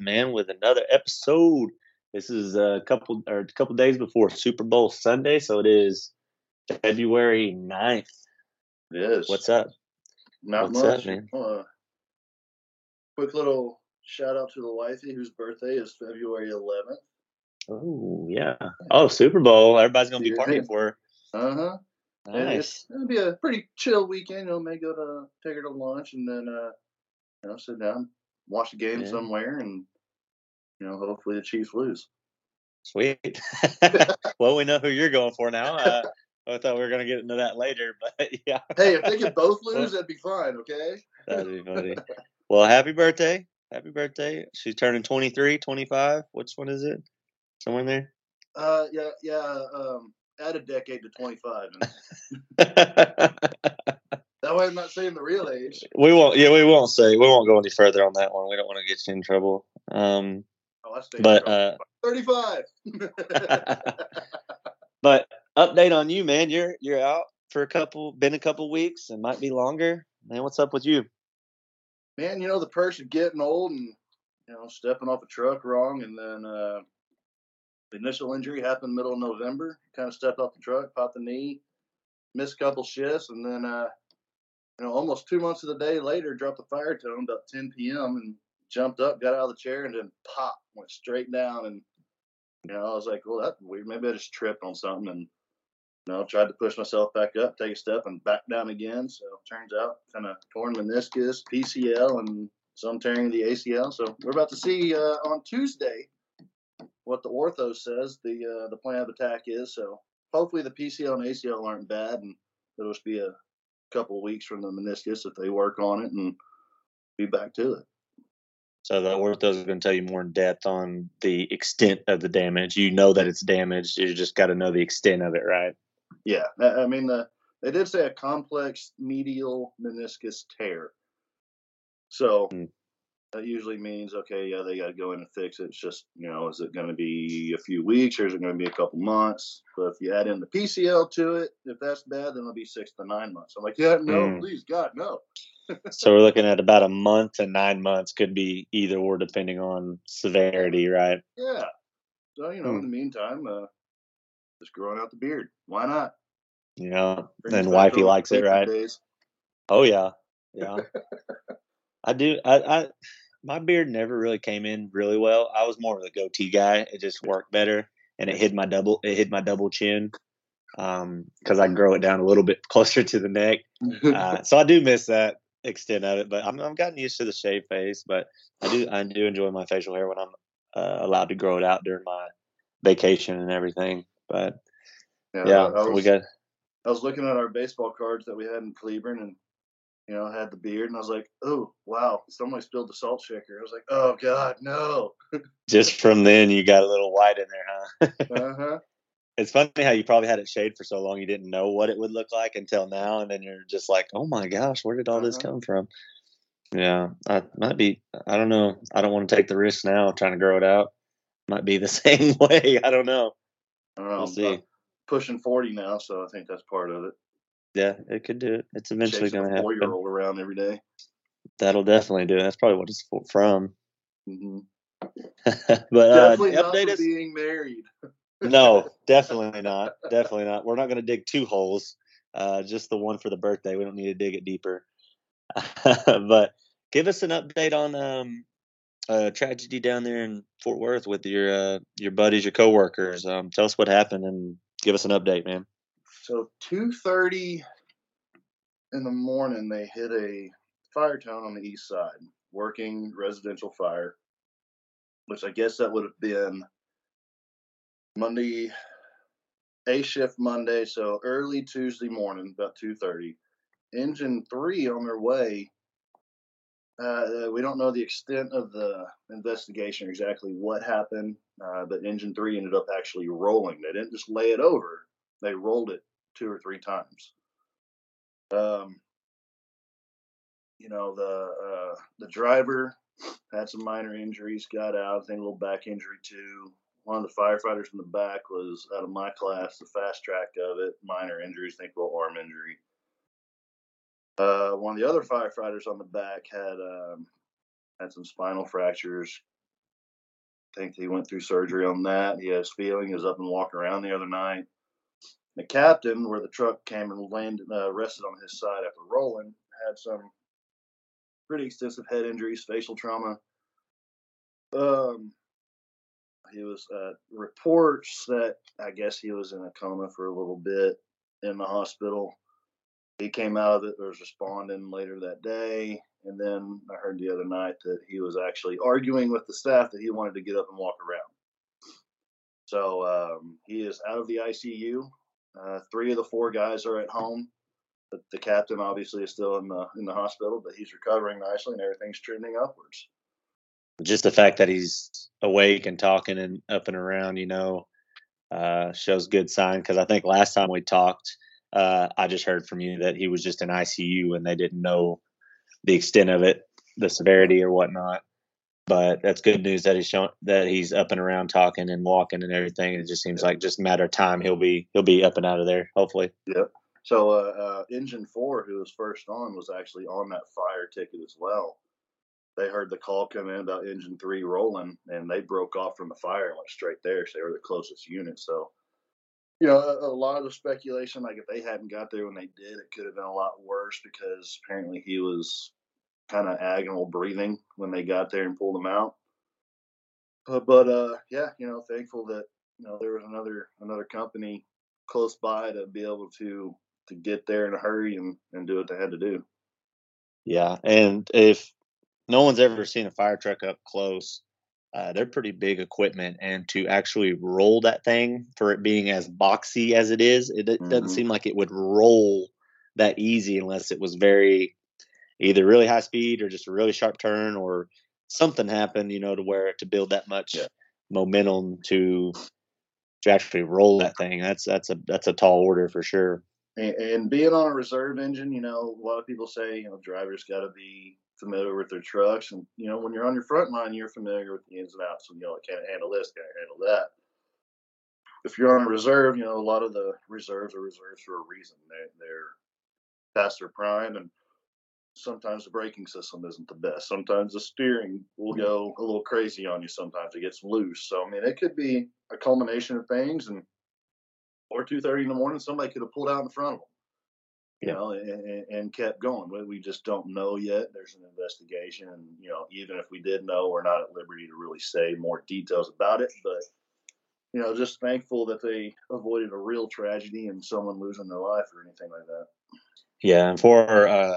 man, with another episode. This is a couple or a couple days before Super Bowl Sunday, so it is February 9th. It is. What's up? Not what's up, much. man? Uh, quick little shout out to the wifey whose birthday is February 11th. Oh yeah. Oh, Super Bowl. Everybody's gonna be partying for her. Uh huh. Nice. It'll be a pretty chill weekend. You know, may go to take her to lunch and then, uh, you know, sit down, watch the game Yeah. somewhere, and you know, hopefully the Chiefs lose. Sweet. well, we know who you're going for now. Uh, I thought we were gonna get into that later, but yeah. Hey, if they could both lose, that'd be fine. Okay. That'd be funny. Well, happy birthday. Happy birthday. She's turning 23, 25. Which one is it? Somewhere in there? Uh, yeah, yeah. Um, add a decade to 25. That way, I'm not saying the real age. we won't yeah, we won't say we won't go any further on that one. We don't want to get you in trouble. Um Oh, I stay but uh 35. but update on you, man. You're you're out for a couple been a couple weeks and might be longer. Man, what's up with you? man, you know the person getting old and you know stepping off a truck wrong, and then uh, the initial injury happened middle of November. Kind of stepped off the truck, popped the knee, missed a couple shifts, and then uh, you know almost two months of the day later, dropped the fire tone about 10 p.m. and jumped up, got out of the chair, and then pop went straight down. And you know I was like, well, that weird. Maybe I just tripped on something and. You know, tried to push myself back up, take a step, and back down again. So turns out, kind of torn meniscus, PCL, and some tearing the ACL. So we're about to see uh, on Tuesday what the ortho says the uh, the plan of attack is. So hopefully the PCL and ACL aren't bad, and it'll just be a couple weeks from the meniscus if they work on it and be back to it. So the ortho's is going to tell you more in depth on the extent of the damage. You know that it's damaged. You just got to know the extent of it, right? Yeah, I mean the they did say a complex medial meniscus tear. So Hmm. that usually means okay, yeah, they got to go in and fix it. It's just you know, is it going to be a few weeks or is it going to be a couple months? But if you add in the PCL to it, if that's bad, then it'll be six to nine months. I'm like, yeah, no, Hmm. please, God, no. So we're looking at about a month to nine months. Could be either or depending on severity, right? Yeah. So you know, Hmm. in the meantime, uh, just growing out the beard. Why not? Yeah, Brings and wifey likes it, right? days. Oh yeah, yeah. I do. I, I my beard never really came in really well. I was more of a goatee guy. It just worked better, and it hid my double. It hid my double chin, um, because I grow it down a little bit closer to the neck. Uh, so I do miss that extent of it, but I'm I've gotten used to the shave face. But I do I do enjoy my facial hair when I'm uh, allowed to grow it out during my vacation and everything. But yeah, I we was- got I was looking at our baseball cards that we had in Cleburne and you know, had the beard and I was like, Oh wow, somebody spilled the salt shaker. I was like, Oh God, no. just from then you got a little white in there, huh? Uh-huh. It's funny how you probably had it shaved for so long you didn't know what it would look like until now, and then you're just like, "Oh my gosh, where did all this Uh-huh. come from?" Yeah, I might be. I don't know. I don't want to take the risk now trying to grow it out. Might be the same way. I don't know. I don't know. We'll see. pushing forty now, so I think that's part of it. Yeah, it could do it. It's eventually going a to Four-year-old around every day. That'll definitely do it. That's probably what it's from. Mm-hmm. but uh, Definitely not update us. being married. No, definitely not. Definitely not. We're not going to dig two holes. Uh, just the one for the birthday. We don't need to dig it deeper. but give us an update on um, uh, tragedy down there in Fort Worth with your uh, your buddies, your coworkers. Um, tell us what happened and give us an update, man. So two thirty in the morning, they hit a fire tone on the east side, working residential fire, which I guess that would have been Monday, a shift Monday, so early Tuesday morning, about two thirty. Engine three on their way. Uh, we don't know the extent of the investigation, or exactly what happened, uh, but engine three ended up actually rolling. They didn't just lay it over; they rolled it two or three times. Um, you know, the uh, the driver had some minor injuries, got out. I think a little back injury too. One of the firefighters in the back was out of my class, the fast track of it, minor injuries, think little arm injury. Uh, one of the other firefighters on the back had um, had some spinal fractures, I think he went through surgery on that. He has feeling. He was up and walking around the other night. The captain, where the truck came and landed, uh, rested on his side after rolling, had some pretty extensive head injuries, facial trauma. Um, he was uh, reports that I guess he was in a coma for a little bit in the hospital. He came out of it, was responding later that day. And then I heard the other night that he was actually arguing with the staff that he wanted to get up and walk around. So um, he is out of the ICU. Uh, three of the four guys are at home. The, the captain obviously is still in the in the hospital, but he's recovering nicely and everything's trending upwards. Just the fact that he's awake and talking and up and around, you know, uh, shows good sign. Because I think last time we talked, uh, I just heard from you that he was just in ICU and they didn't know the extent of it, the severity or whatnot. But that's good news that he's showing that he's up and around talking and walking and everything. It just seems like just a matter of time he'll be he'll be up and out of there. Hopefully. Yep. So uh, uh, engine four, who was first on, was actually on that fire ticket as well. They heard the call come in about engine three rolling, and they broke off from the fire and went straight there. So they were the closest unit. So you know, a, a, lot of the speculation, like if they hadn't got there when they did, it could have been a lot worse because apparently he was kind of agonal breathing when they got there and pulled him out. But, but uh, yeah, you know, thankful that you know there was another another company close by to be able to to get there in a hurry and and do what they had to do. Yeah, and if no one's ever seen a fire truck up close, uh, they're pretty big equipment, and to actually roll that thing for it being as boxy as it is, it, it mm-hmm. doesn't seem like it would roll that easy unless it was very either really high speed or just a really sharp turn or something happened, you know, to where to build that much yeah. momentum to to actually roll that thing. That's that's a that's a tall order for sure. And, and being on a reserve engine, you know, a lot of people say, you know, drivers got to be familiar with their trucks. And, you know, when you're on your front line, you're familiar with the ins and outs. And, you know, I can't handle this, can't handle that. If you're on a reserve, you know, a lot of the reserves are reserves for a reason. They, they're past their prime. And sometimes the braking system isn't the best. Sometimes the steering will go a little crazy on you. Sometimes it gets loose. So, I mean, it could be a culmination of things. And, or 2.30 in the morning, somebody could have pulled out in front of them you yeah. know, and, and, kept going. We just don't know yet. There's an investigation, and you know, even if we did know, we're not at liberty to really say more details about it. But you know, just thankful that they avoided a real tragedy and someone losing their life or anything like that. Yeah, and for uh,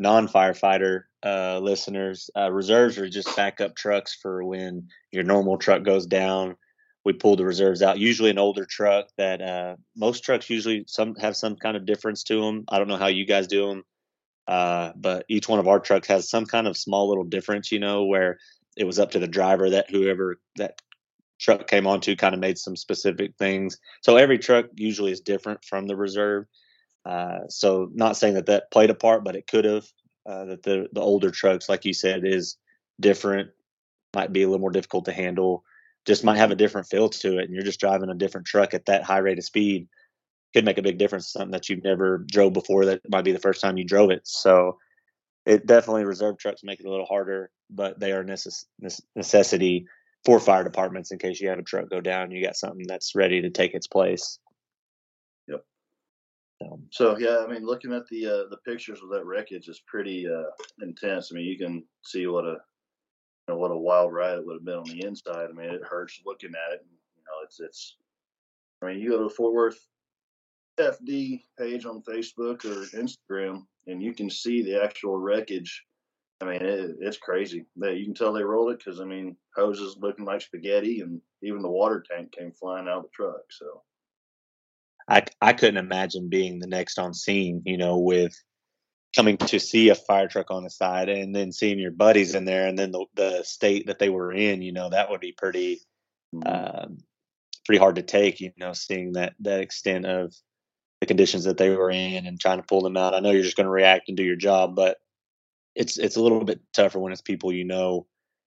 non-firefighter uh, listeners, uh, reserves are just backup trucks for when your normal truck goes down we pull the reserves out. Usually an older truck that uh, most trucks usually some have some kind of difference to them. I don't know how you guys do them, uh, but each one of our trucks has some kind of small little difference. You know, where it was up to the driver that whoever that truck came onto kind of made some specific things. So every truck usually is different from the reserve. Uh, so not saying that that played a part, but it could have. Uh, that the the older trucks, like you said, is different. Might be a little more difficult to handle just might have a different feel to it and you're just driving a different truck at that high rate of speed could make a big difference something that you've never drove before that might be the first time you drove it. So it definitely reserve trucks make it a little harder but they are necess- necessity for fire departments in case you have a truck go down you got something that's ready to take its place. Yep. So, so yeah i mean looking at the uh, the pictures of that wreckage is pretty uh, intense. I mean you can see what a know what a wild ride it would have been on the inside. I mean, it hurts looking at it. And, you know, it's it's. I mean, you go to the Fort Worth FD page on Facebook or Instagram, and you can see the actual wreckage. I mean, it, it's crazy. That you can tell they rolled it because I mean, hoses looking like spaghetti, and even the water tank came flying out of the truck. So. I, I couldn't imagine being the next on scene, you know, with coming to see a fire truck on the side and then seeing your buddies in there and then the, the state that they were in you know that would be pretty um, pretty hard to take you know seeing that that extent of the conditions that they were in and trying to pull them out. I know you're just going to react and do your job but it's it's a little bit tougher when it's people you know.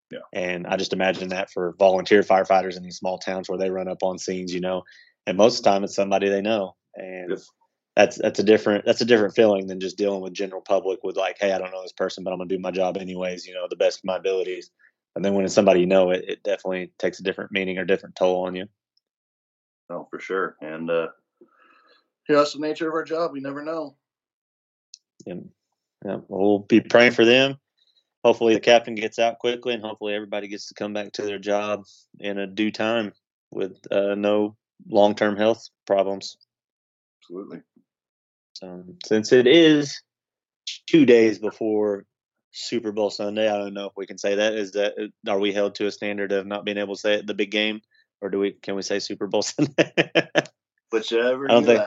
Yeah. and i just imagine that for volunteer firefighters in these small towns where they run up on scenes you know and most of the time it's somebody they know. And yes that's that's a different that's a different feeling than just dealing with general public with like, hey, I don't know this person, but I'm gonna do my job anyways, you know, the best of my abilities. And then when it's somebody you know, it, it definitely takes a different meaning or different toll on you. Oh, for sure. And uh, yeah, that's the nature of our job. We never know. Yeah. yeah. We'll be praying for them. Hopefully, the captain gets out quickly, and hopefully, everybody gets to come back to their job in a due time with uh, no long term health problems. Absolutely. Um, since it is two days before Super Bowl Sunday, I don't know if we can say that. Is that are we held to a standard of not being able to say it the big game, or do we? Can we say Super Bowl Sunday? Whichever. I don't think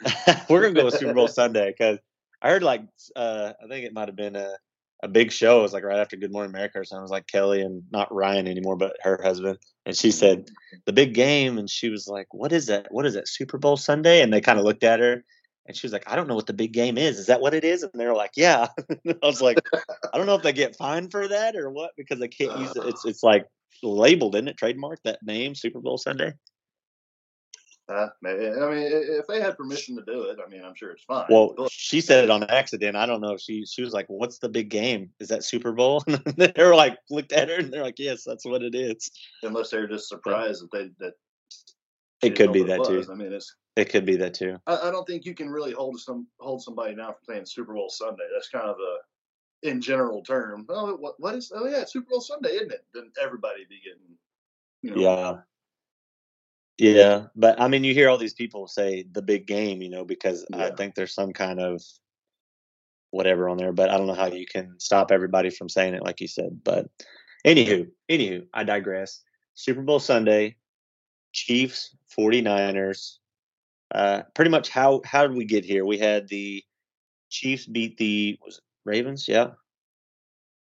we're gonna go with Super Bowl Sunday because I heard like uh, I think it might have been a a big show. It was like right after Good Morning America or something. It was like Kelly and not Ryan anymore, but her husband. And she said the big game, and she was like, "What is that? What is that? Super Bowl Sunday?" And they kind of looked at her, and she was like, "I don't know what the big game is. Is that what it is?" And they're like, "Yeah." I was like, "I don't know if they get fined for that or what because they can't use it. It's it's like labeled, isn't it? Trademark that name, Super Bowl Sunday." Uh, I mean, if they had permission to do it, I mean, I'm sure it's fine. Well, but, she said it on accident. I don't know. She she was like, "What's the big game? Is that Super Bowl?" And they were like, looked at her and they're like, "Yes, that's what it is." Unless they're just surprised that they that. It could be that too. I mean, it's. It could be that too. I, I, don't think you can really hold some hold somebody down for playing Super Bowl Sunday. That's kind of a, in general term. Oh, what what is? Oh yeah, Super Bowl Sunday, isn't it? Then everybody be getting. You know, yeah yeah, but I mean, you hear all these people say the big game, you know, because yeah. I think there's some kind of whatever on there, but I don't know how you can stop everybody from saying it, like you said. But anywho, anywho, I digress. Super Bowl Sunday, Chiefs, 49ers. Uh, pretty much how how did we get here? We had the Chiefs beat the was it Ravens, yeah.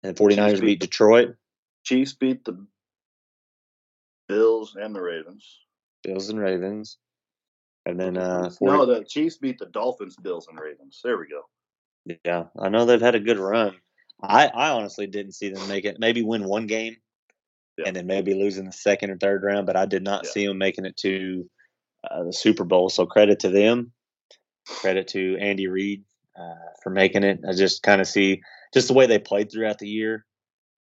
And 49ers beat, beat Detroit. Chiefs beat the Bills and the Ravens. Bills and Ravens. And then uh 40... No, the Chiefs beat the Dolphins, Bills and Ravens. There we go. Yeah. I know they've had a good run. I, I honestly didn't see them make it. Maybe win one game yeah. and then maybe losing the second or third round, but I did not yeah. see them making it to uh, the Super Bowl. So credit to them. Credit to Andy Reid uh, for making it. I just kind of see just the way they played throughout the year.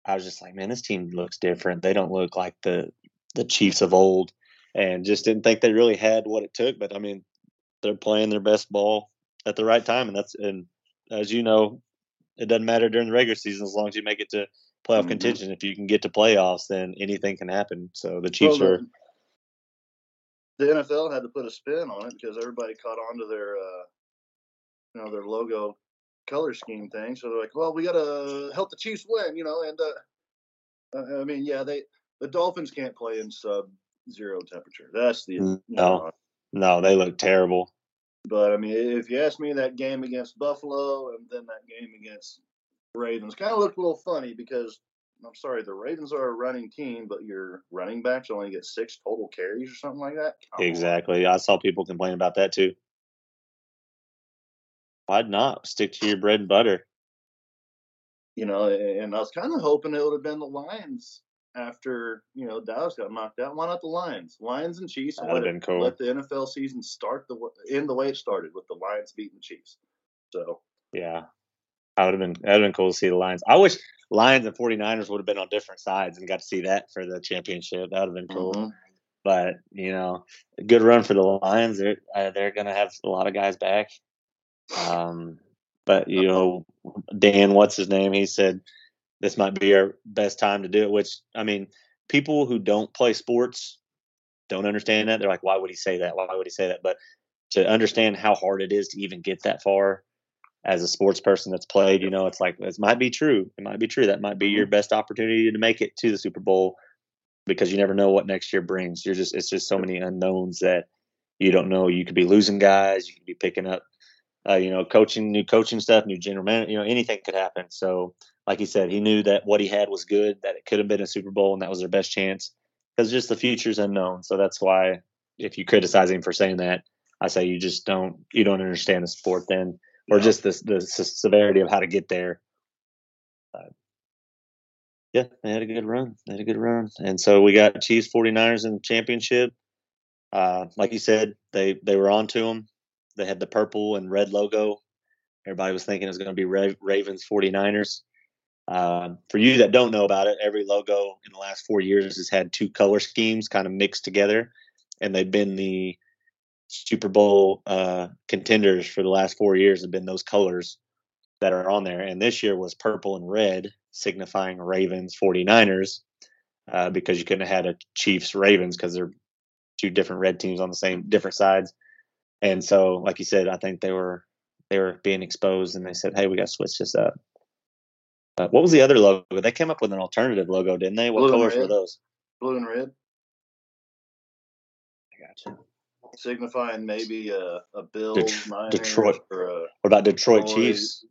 I was just like, man, this team looks different. They don't look like the the Chiefs of old and just didn't think they really had what it took. But I mean, they're playing their best ball at the right time, and that's and as you know, it doesn't matter during the regular season as long as you make it to playoff mm-hmm. contention. If you can get to playoffs, then anything can happen. So the Chiefs well, are. The NFL had to put a spin on it because everybody caught on to their, uh, you know, their logo color scheme thing. So they're like, "Well, we got to help the Chiefs win," you know. And uh, I mean, yeah, they the Dolphins can't play in sub zero temperature. That's the no, no, no, they look terrible. But I mean, if you ask me, that game against Buffalo and then that game against Ravens kind of looked a little funny because I'm sorry, the Ravens are a running team, but your running backs only get six total carries or something like that. Come exactly. On. I saw people complain about that too. Why'd not stick to your bread and butter? You know, and I was kind of hoping it would have been the Lions after you know Dallas got knocked out. Why not the Lions? Lions and Chiefs. That'd let, been cool. Let the NFL season start the in the way it started with the Lions beating the Chiefs. So yeah, that would have been that would have been cool to see the Lions. I wish Lions and 49ers would have been on different sides and got to see that for the championship. That would have been cool. Mm-hmm. But you know, good run for the Lions. They're uh, they're gonna have a lot of guys back. Um, but you know, Dan, what's his name? He said this might be our best time to do it. Which I mean, people who don't play sports don't understand that. They're like, why would he say that? Why would he say that? But to understand how hard it is to even get that far as a sports person that's played, you know, it's like this might be true. It might be true. That might be your mm-hmm. best opportunity to make it to the Super Bowl because you never know what next year brings. You're just it's just so many unknowns that you don't know. You could be losing guys. You could be picking up, uh, you know, coaching new coaching stuff, new general manager. You know, anything could happen. So like he said, he knew that what he had was good, that it could have been a Super Bowl, and that was their best chance. Because just the future's unknown. So that's why, if you criticize him for saying that, I say you just don't you don't understand the sport then, or just the the severity of how to get there. Uh, yeah, they had a good run. They had a good run, and so we got Chiefs 49ers in the championship. Uh, like you said, they they were on to them. They had the purple and red logo. Everybody was thinking it was going to be Ravens 49ers. Uh, for you that don't know about it, every logo in the last four years has had two color schemes kind of mixed together, and they've been the Super Bowl uh, contenders for the last four years. Have been those colors that are on there, and this year was purple and red, signifying Ravens 49ers, uh, because you couldn't have had a Chiefs Ravens because they're two different red teams on the same different sides. And so, like you said, I think they were they were being exposed, and they said, "Hey, we got to switch this up." Uh, what was the other logo? They came up with an alternative logo, didn't they? What Blue colors were those? Blue and red, I gotcha. Signifying maybe a, a Bill Det- Detroit. or a What about Detroit Detroit. Chiefs?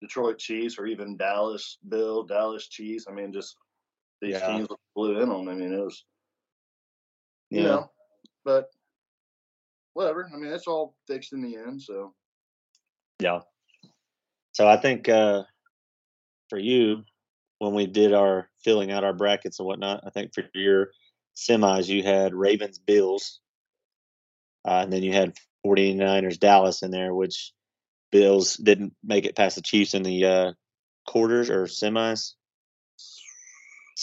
Detroit Chiefs or even Dallas Bill, Dallas Chiefs. I mean, just these Yeah. teams blue in them. I mean, it was, you Yeah. know, but whatever. I mean, it's all fixed in the end. So Yeah. So I think uh, for you, when we did our filling out our brackets and whatnot, I think for your semis, you had Ravens Bills. Uh, and then you had 49ers Dallas in there, which Bills didn't make it past the Chiefs in the uh, quarters or semis.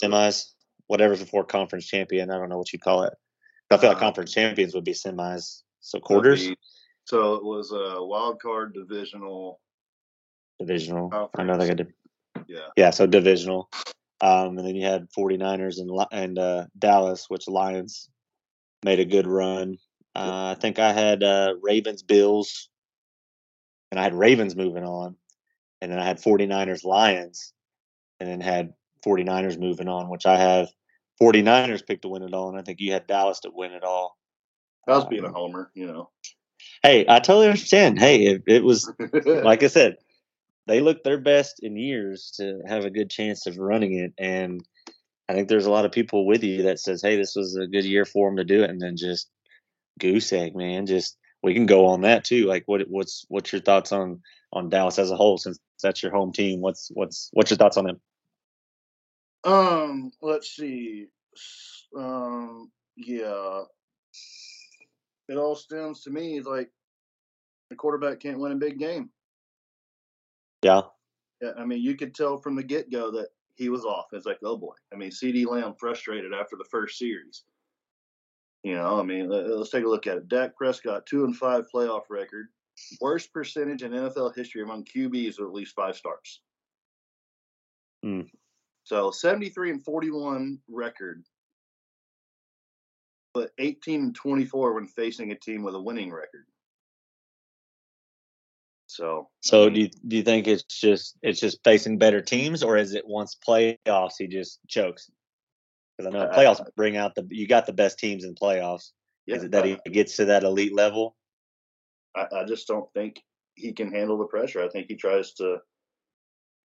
Semis, whatever's before conference champion. I don't know what you call it. I feel like Uh, conference champions would be semis. So quarters, be- So it was a wild card divisional. divisional. I know they got to Yeah. Yeah, so divisional. Um, and then you had 49ers and and uh, Dallas, which Lions made a good run. Uh, I think I had uh, Ravens, Bills, and I had Ravens moving on. And then I had 49ers, Lions, and then had 49ers moving on, which I have 49ers picked to win it all. And I think you had Dallas to win it all. I was being a Um, homer, you know. Hey, I totally understand. Hey, it, it was like I said, they look their best in years to have a good chance of running it. And I think there's a lot of people with you that says, "Hey, this was a good year for them to do it," and then just goose egg, man. Just we can go on that too. Like, what what's what's your thoughts on on Dallas as a whole? Since that's your home team, what's what's what's your thoughts on them? Um, let's see. Um, yeah. It all stems to me like the quarterback can't win a big game. Yeah, Yeah, I mean, you could tell from the get go that he was off. It's like, oh boy. I mean, CeeDee Lamb frustrated after the first series. You know, I mean, let- let's take a look at it. Dak Prescott, two and five playoff record, worst percentage in NFL history among QBs with at least five starts. Hmm. So 73 and 41 record, but 18 and 24 when facing a team with a winning record. So, So I mean, do you, do you think it's just it's just facing better teams, or is it once playoffs he just chokes? Because I know I- playoffs bring out the you got the best teams in playoffs. yeah, is it that he gets to that elite level? I, I just don't think he can handle the pressure. I think he tries to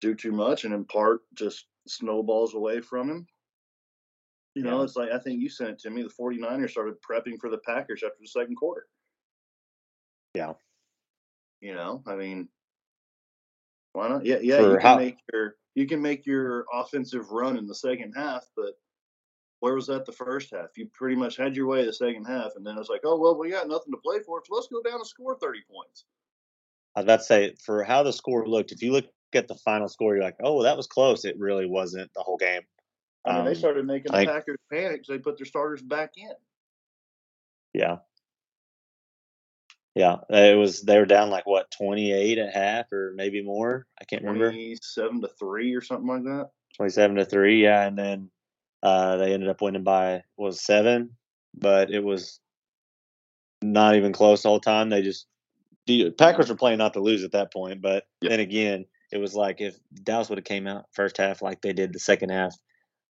do too much and in part just snowballs away from him. You know, Yeah. it's like I think you sent it to me. The 49ers started prepping for the Packers after the second quarter. Yeah. You know, I mean, why not? Yeah, yeah, For you can how- make your you can make your offensive run in the second half, but where was that the first half? You pretty much had your way the second half, and then it's like, oh well, we got nothing to play for, so let's go down and score 30 points. I was about to say for how the score looked. If you look at the final score, you're like, oh, that was close. It really wasn't the whole game. I mean, they Um, started making the think- Packers panic 'cause they put their starters back in. Yeah. Yeah, it was. They were down like what twenty eight at half, or maybe more. I can't remember. Twenty-seven to three or something like that. Twenty seven to three. Yeah, and then uh, they ended up winning by was seven, but it was not even close the whole time. They just the Packers were playing not to lose at that point. But Yeah. then again, it was like if Dallas would have came out first half like they did the second half,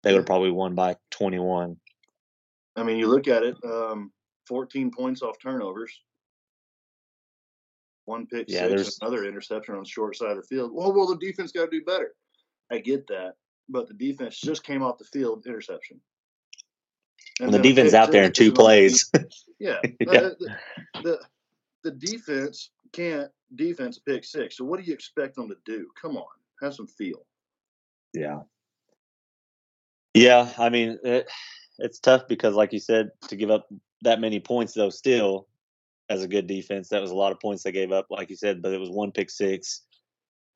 they would have probably won by twenty one. I mean, you look at it. Um, Fourteen points off turnovers. One pick Yeah, six, there's- another interception on the short side of the field. Well, well, the defense got to do better. I get that, but the defense just came off the field interception. And the then defense out there in two plays. Yeah. Yeah. the, the the defense can't defense pick six. So what do you expect them to do? Come on, have some feel. Yeah. Yeah, I mean, it, it's tough because, like you said, to give up that many points, though, still as a good defense, that was a lot of points they gave up, like you said. But it was one pick six,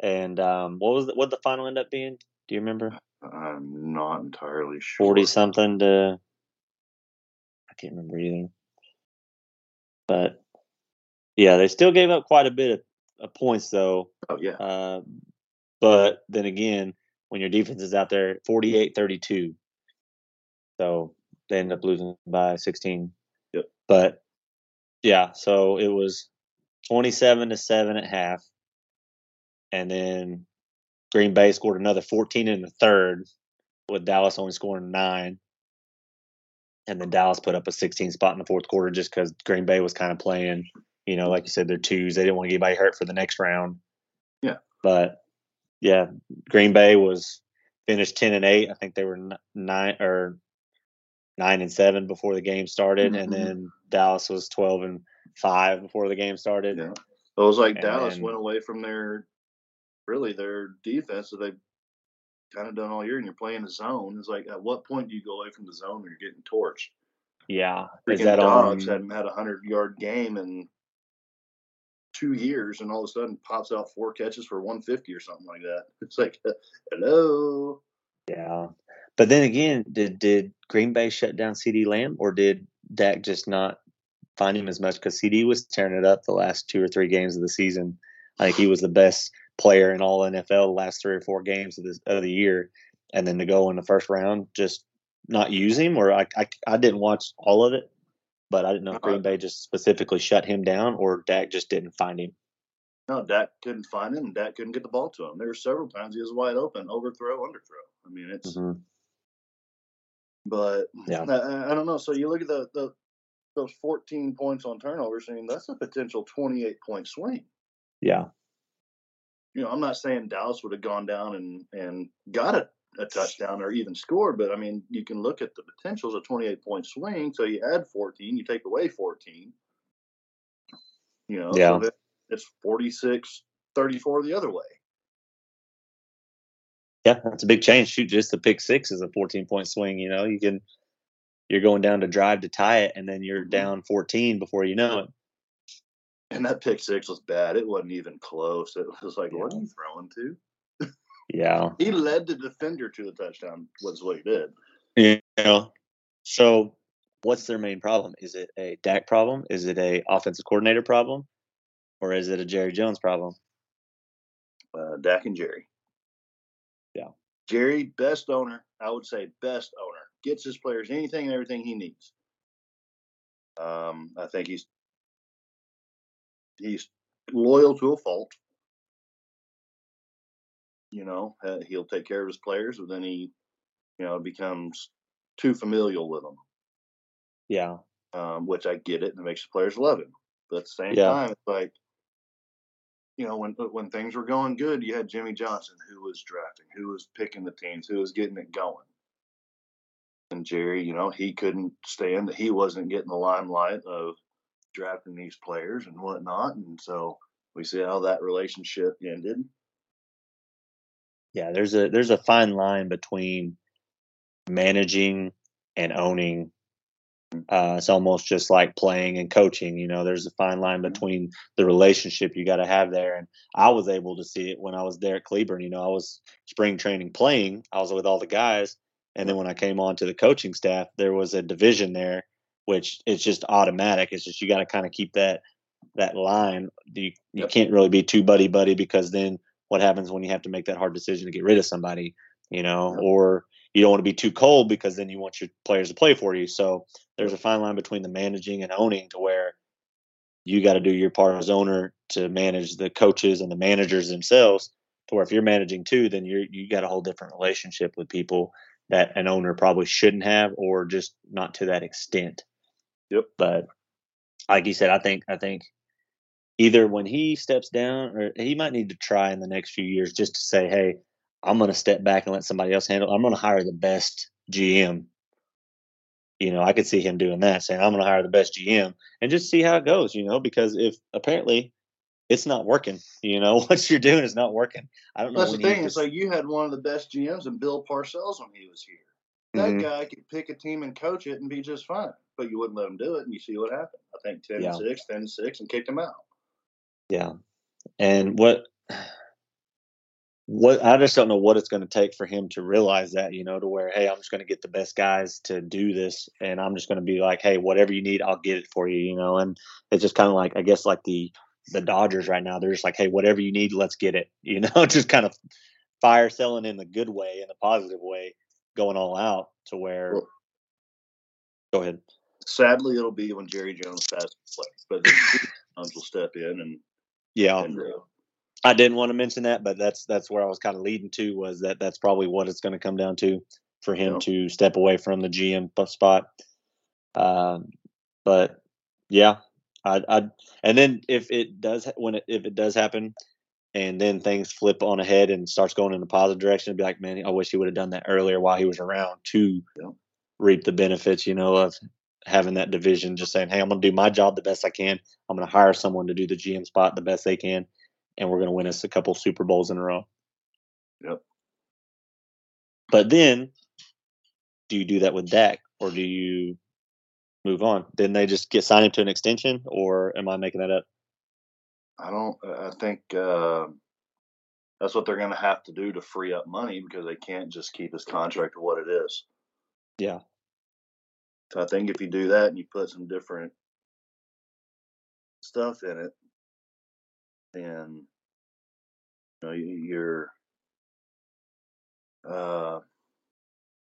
and um, what was the, what the final end up being? Do you remember? I'm not entirely sure. Forty something to. I can't remember either. But yeah, they still gave up quite a bit of, of points though. Oh yeah. Uh, but then again, when your defense is out there 48-32, so they end up losing by 16. Yep. But yeah, so it was 27 to 7 at half. And then Green Bay scored another 14 in the third, with Dallas only scoring nine. And then Dallas put up a 16 spot in the fourth quarter just because Green Bay was kind of playing, you know, like you said, they're twos. They didn't want to get anybody hurt for the next round. Yeah. But yeah, Green Bay was finished 10 and 8. I think they were nine or nine and seven before the game started. Mhm. And then Dallas was 12 and five before the game started. Yeah. It was like And Dallas then- went away from their really their defense that they've kind of done all year, and you're playing the zone. It's like at what point do you go away from the zone when you're getting torched? Yeah. Is Freaking that dogs on? hadn't had a hundred yard game in two years, and all of a sudden pops out four catches for 150 or something like that. It's like, hello. Yeah. But then again, did did Green Bay shut down CeeDee Lamb or did Dak just not find him as much? Because CeeDee was tearing it up the last two or three games of the season. I think he was the best player in all NFL the last three or four games of, this, of the year. And then to go in the first round, just not use him, or I, I, I didn't watch all of it, but I didn't know if Green Bay just specifically shut him down or Dak just didn't find him. No, Dak couldn't find him, and Dak couldn't get the ball to him. There were several times he was wide open, overthrow, underthrow. I mean, it's Mhm. but Yeah. I- I, I don't know. So you look at the, the those 14 points on turnovers, I mean, that's a potential 28 point swing. Yeah. You know, I'm not saying Dallas would have gone down and and got a, a touchdown or even scored, but I mean, you can look at the potential as a 28 point swing. So you add 14, you take away 14. You know, Yeah. so it's 46 34 the other way. Yeah, that's a big change. Shoot, just the pick six is a 14 point swing. You know, you can, you're going down to drive to tie it, and then you're Mhm. down 14 before you know it. And that pick six was bad. It wasn't even close. It was like, what are you throwing to? Yeah. He led the defender to the touchdown. Was what he did. You know, so what's their main problem? Is it a Dak problem? Is it a offensive coordinator problem? Or is it a Jerry Jones problem? Uh, Dak and Jerry. Yeah. Jerry, best owner. I would say best owner. Gets his players anything and everything he needs. Um, I think he's he's loyal to a fault. You know, uh, he'll take care of his players, but then he, you know, becomes too familial with them. Yeah. um, which I get it, and it makes the players love him. But at the same Yeah. time, it's like, you know, when when things were going good, you had Jimmy Johnson who was drafting, who was picking the teams, who was getting it going. And Jerry, you know, he couldn't stand that he wasn't getting the limelight of drafting these players and whatnot. And so we see how that relationship ended. Yeah. There's a there's a fine line between managing and owning. Uh, it's almost just like playing and coaching. You know, there's a fine line Mhm. between the relationship you got to have there. And I was able to see it when I was there at Cleburne. You know, I was spring training playing. I was with all the guys, and then when I came on to the coaching staff, there was a division there, which it's just automatic. It's just you got to kind of keep that that line. You you Yep. can't really be too buddy buddy because then what happens when you have to make that hard decision to get rid of somebody? You know, Yep. or you don't want to be too cold because then you want your players to play for you. So there's a fine line between the managing and owning to where you got to do your part as owner to manage the coaches and the managers themselves. To where if you're managing too, then you're you got a whole different relationship with people that an owner probably shouldn't have, or just not to that extent. Yep. But like you said, I think I think either when he steps down, or he might need to try in the next few years just to say, hey, I'm going to step back and let somebody else handle. it. I'm going to hire the best GM. You know, I could see him doing that, saying, I'm going to hire the best GM and just see how it goes, you know, because if apparently it's not working, you know, what you're doing is not working. I don't know. That's the you thing. It's like you had one of the best GMs and Bill Parcells when he was here. That Mhm. guy could pick a team and coach it and be just fine, but you wouldn't let him do it, and you see what happened. I think 10 Yeah. and 6, 10 and 6, and kicked him out. Yeah. And what what I just don't know what it's going to take for him to realize that, you know, to where, hey, I'm just going to get the best guys to do this, and I'm just going to be like, hey, whatever you need, I'll get it for you, you know. And it's just kind of like, I guess, like the the Dodgers right now, they're just like, hey, whatever you need, let's get it, you know, just kind of fire selling in the good way, in the positive way, going all out to where. Well, go ahead. Sadly, it'll be when Jerry Jones passes away, but then Jones will step in and yeah. And, uh, I didn't want to mention that, but that's that's where I was kind of leading to was that that's probably what it's going to come down to for him Yeah. to step away from the GM spot. Um, but yeah, I, I and then if it does when it, if it does happen, and then things flip on ahead and starts going in a positive direction, it'd be like, man, I wish he would have done that earlier while he was around to Yeah. reap the benefits, you know, of having that division. Just saying, hey, I'm going to do my job the best I can. I'm going to hire someone to do the GM spot the best they can, and we're going to win us a couple Super Bowls in a row. Yep. But then, do you do that with Dak, or do you move on? Didn't they just get signed him to an extension, or am I making that up? I don't. I think uh, that's what they're going to have to do to free up money because they can't just keep his contract what it is. Yeah, So I think if you do that and you put some different stuff in it, then you know you- you're uh,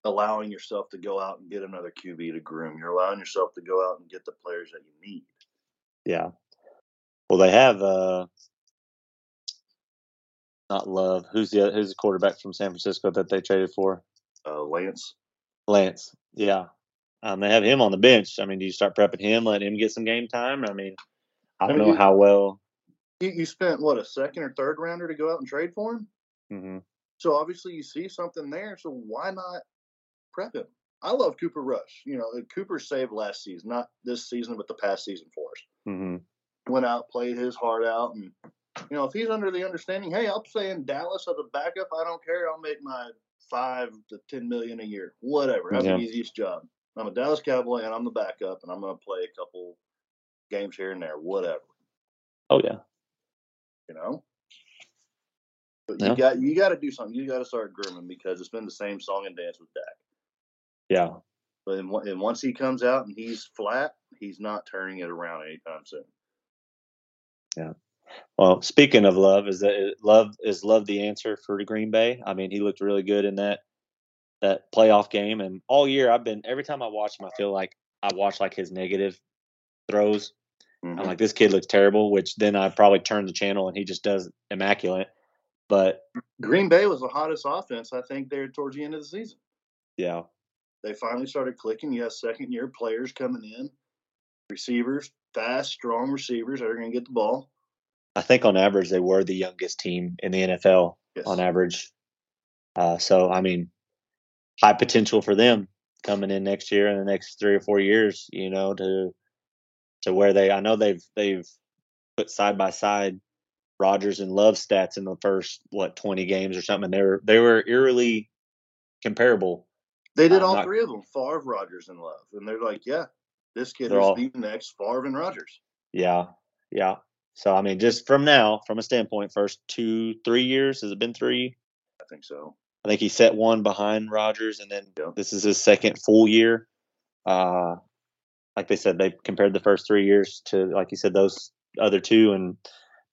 allowing yourself to go out and get another QB to groom. You're allowing yourself to go out and get the players that you need. yeah. Well, they have uh, not Love. Who's the who's the quarterback from San Francisco that they traded for? Uh, Lance, Lance. Yeah. Um, they have him on the bench. I mean, do you start prepping him, let him get some game time? I mean, I I don't mean, know you- how well. you, spent what a second or third rounder to go out and trade for him. hmm So obviously you see something there. So why not prep him? I love Cooper Rush. You know, Cooper saved last season, not this season, but the past season for us. hmm Went out, played his heart out, and you know, if he's under the understanding, hey, I'll play in Dallas as a backup. I don't care. I'll make my five to ten million a year, whatever. That's Yeah. the easiest job. I'm a Dallas Cowboy, and I'm the backup, and I'm going to play a couple games here and there, whatever. Oh yeah. You know. But Yeah. you got you got to do something. You got to start grooming because it's been the same song and dance with Dak. Yeah. But on- and once he comes out and he's flat, he's not turning it around anytime soon. Yeah. Well, speaking of love, is that love is love the answer for the Green Bay? I mean, he looked really good in that that playoff game, and all year I've been every time I watch him, I feel like I watch like his negative throws. Mhm. I'm like, this kid looks terrible. Which then I probably turn the channel and he just does immaculate. But Green Bay was the hottest offense, I think, there towards the end of the season. yeah, They finally started clicking. Yes, second year players coming in, receivers, fast, strong receivers that are going to get the ball. I think on average they were the youngest team in the NFL Yes. on average. Uh, so I mean, high potential for them coming in next year and the next three or four years. You know, to to where they. I know they've they've put side by side Rodgers and Love stats in the first what twenty games or something. They were they were eerily comparable. They did all not- three of them, Favre, Rodgers, and Love. And they're like, yeah, this kid is all- the next Favre and Rodgers. Yeah, yeah. So I mean, just from now, from a standpoint, first two three years has it been three? I think so. I think he set one behind Rodgers, and then Yeah. this is his second full year. Uh, like they said, they compared the first three years to, like you said, those other two, and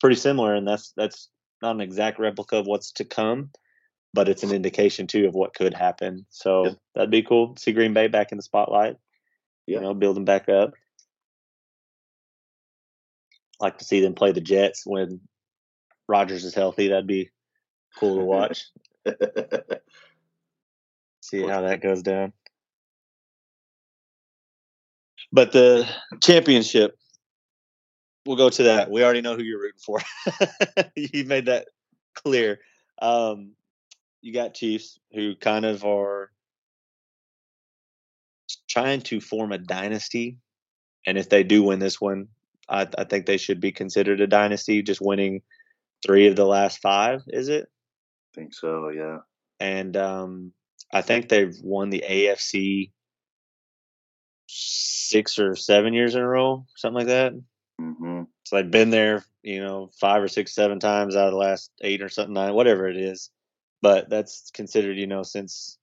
pretty similar. And that's that's not an exact replica of what's to come, but it's an indication too of what could happen. So Yeah. that'd be cool. to See Green Bay back in the spotlight. Yeah. You know, building back up. Like to see them play the Jets when Rodgers is healthy. That'd be cool to watch. see how that goes down. But the championship, we'll go to that. We already know who you're rooting for. you made that clear. Um, you got Chiefs who kind of are trying to form a dynasty, and if they do win this one, I, I think they should be considered a dynasty. Just winning three of the last five, is it? Think so, yeah. and um, I think they've won the AFC six or seven years in a row, something like that. hmm So they've been there, you know, five or six, seven times out of the last eight or something, nine, whatever it is. but that's considered, you know, since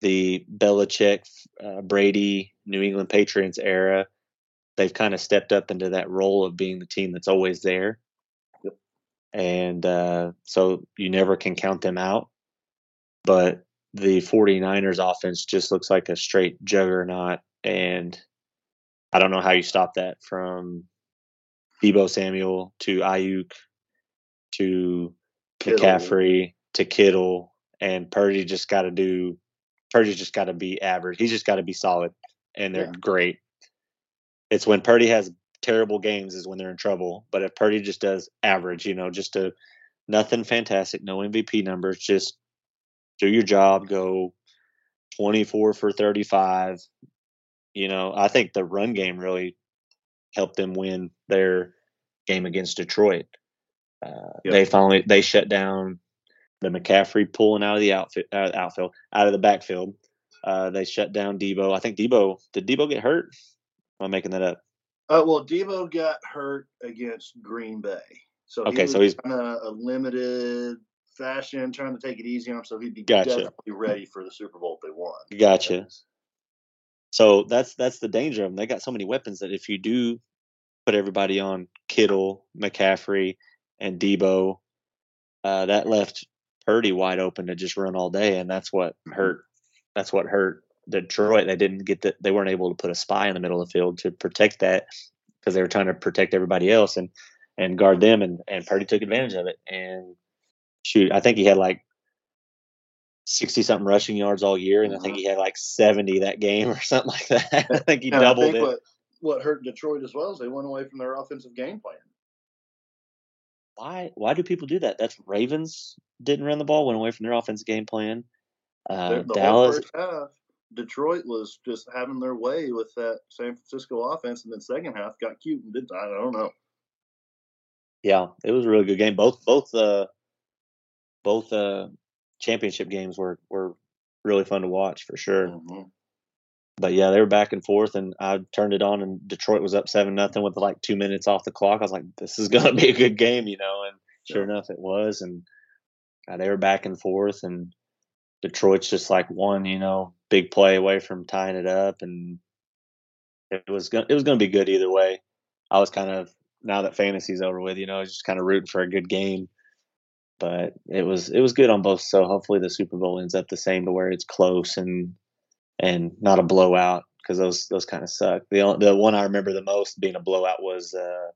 the Belichick, uh, Brady, New England Patriots era, they've kind of stepped up into that role of being the team that's always there. And uh, so you never can count them out. But the 49ers offense just looks like a straight juggernaut. And I don't know how you stop that from Deebo Samuel to Aiyuk to Kittle. McCaffrey to Kittle. And Purdy just got to do, Purdy's just got to be average. He's just got to be solid. And they're Yeah. great. It's when Purdy has terrible games is when they're in trouble. But if Purdy just does average, you know, just a nothing fantastic, no MVP numbers, just do your job, go 24 for 35. You know, I think the run game really helped them win their game against Detroit. Uh, Yep. They finally they shut down the McCaffrey pulling out of the outfit, uh, outfield, out of the backfield. Uh, they shut down Deebo. I think Deebo did Deebo get hurt? Am I making that up? Uh, well, Deebo got hurt against Green Bay, so Okay, he was so he's- kind of a limited fashion, trying to take it easy on him, so he'd be Gotcha. definitely ready for the Super Bowl if they won. Gotcha. So that's that's the danger of them. They got so many weapons that if you do put everybody on Kittle, McCaffrey, and Deebo, uh, that left Purdy wide open to just run all day, and that's what hurt. That's what hurt Detroit. They didn't get the, They weren't able to put a spy in the middle of the field to protect that because they were trying to protect everybody else and and guard them, and and Purdy took advantage of it. And shoot, I think he had like. 60 something rushing yards all year, and I think Mhm. he had like 70 that game or something like that. I think he And doubled think it. what what hurt Detroit as well is they went away from their offensive game plan. why why do people do that? That's Ravens didn't run the ball, went away from their offensive game plan. Uh, Their- the whole Dallas, first half, Detroit was just having their way with that San Francisco offense, and then second half got cute and did I don't know. yeah, it was a really good game. Both both uh both uh championship games were were really fun to watch for sure. Mhm. But yeah, they were back and forth, and I turned it on, and Detroit was up seven nothing with like two minutes off the clock. I was like, "This is gonna be a good game," you know, and sure enough, it was. And uh, they were back and forth, and Detroit's just like one, you know, big play away from tying it up, and it was gonna it was gonna be good either way. I was kind of now that fantasy's over with, you know, I was just kind of rooting for a good game. But it was it was good on both. So hopefully the Super Bowl ends up the same to where it's close and and not a blowout because those those kind of suck. The only, the one I remember the most being a blowout was uh,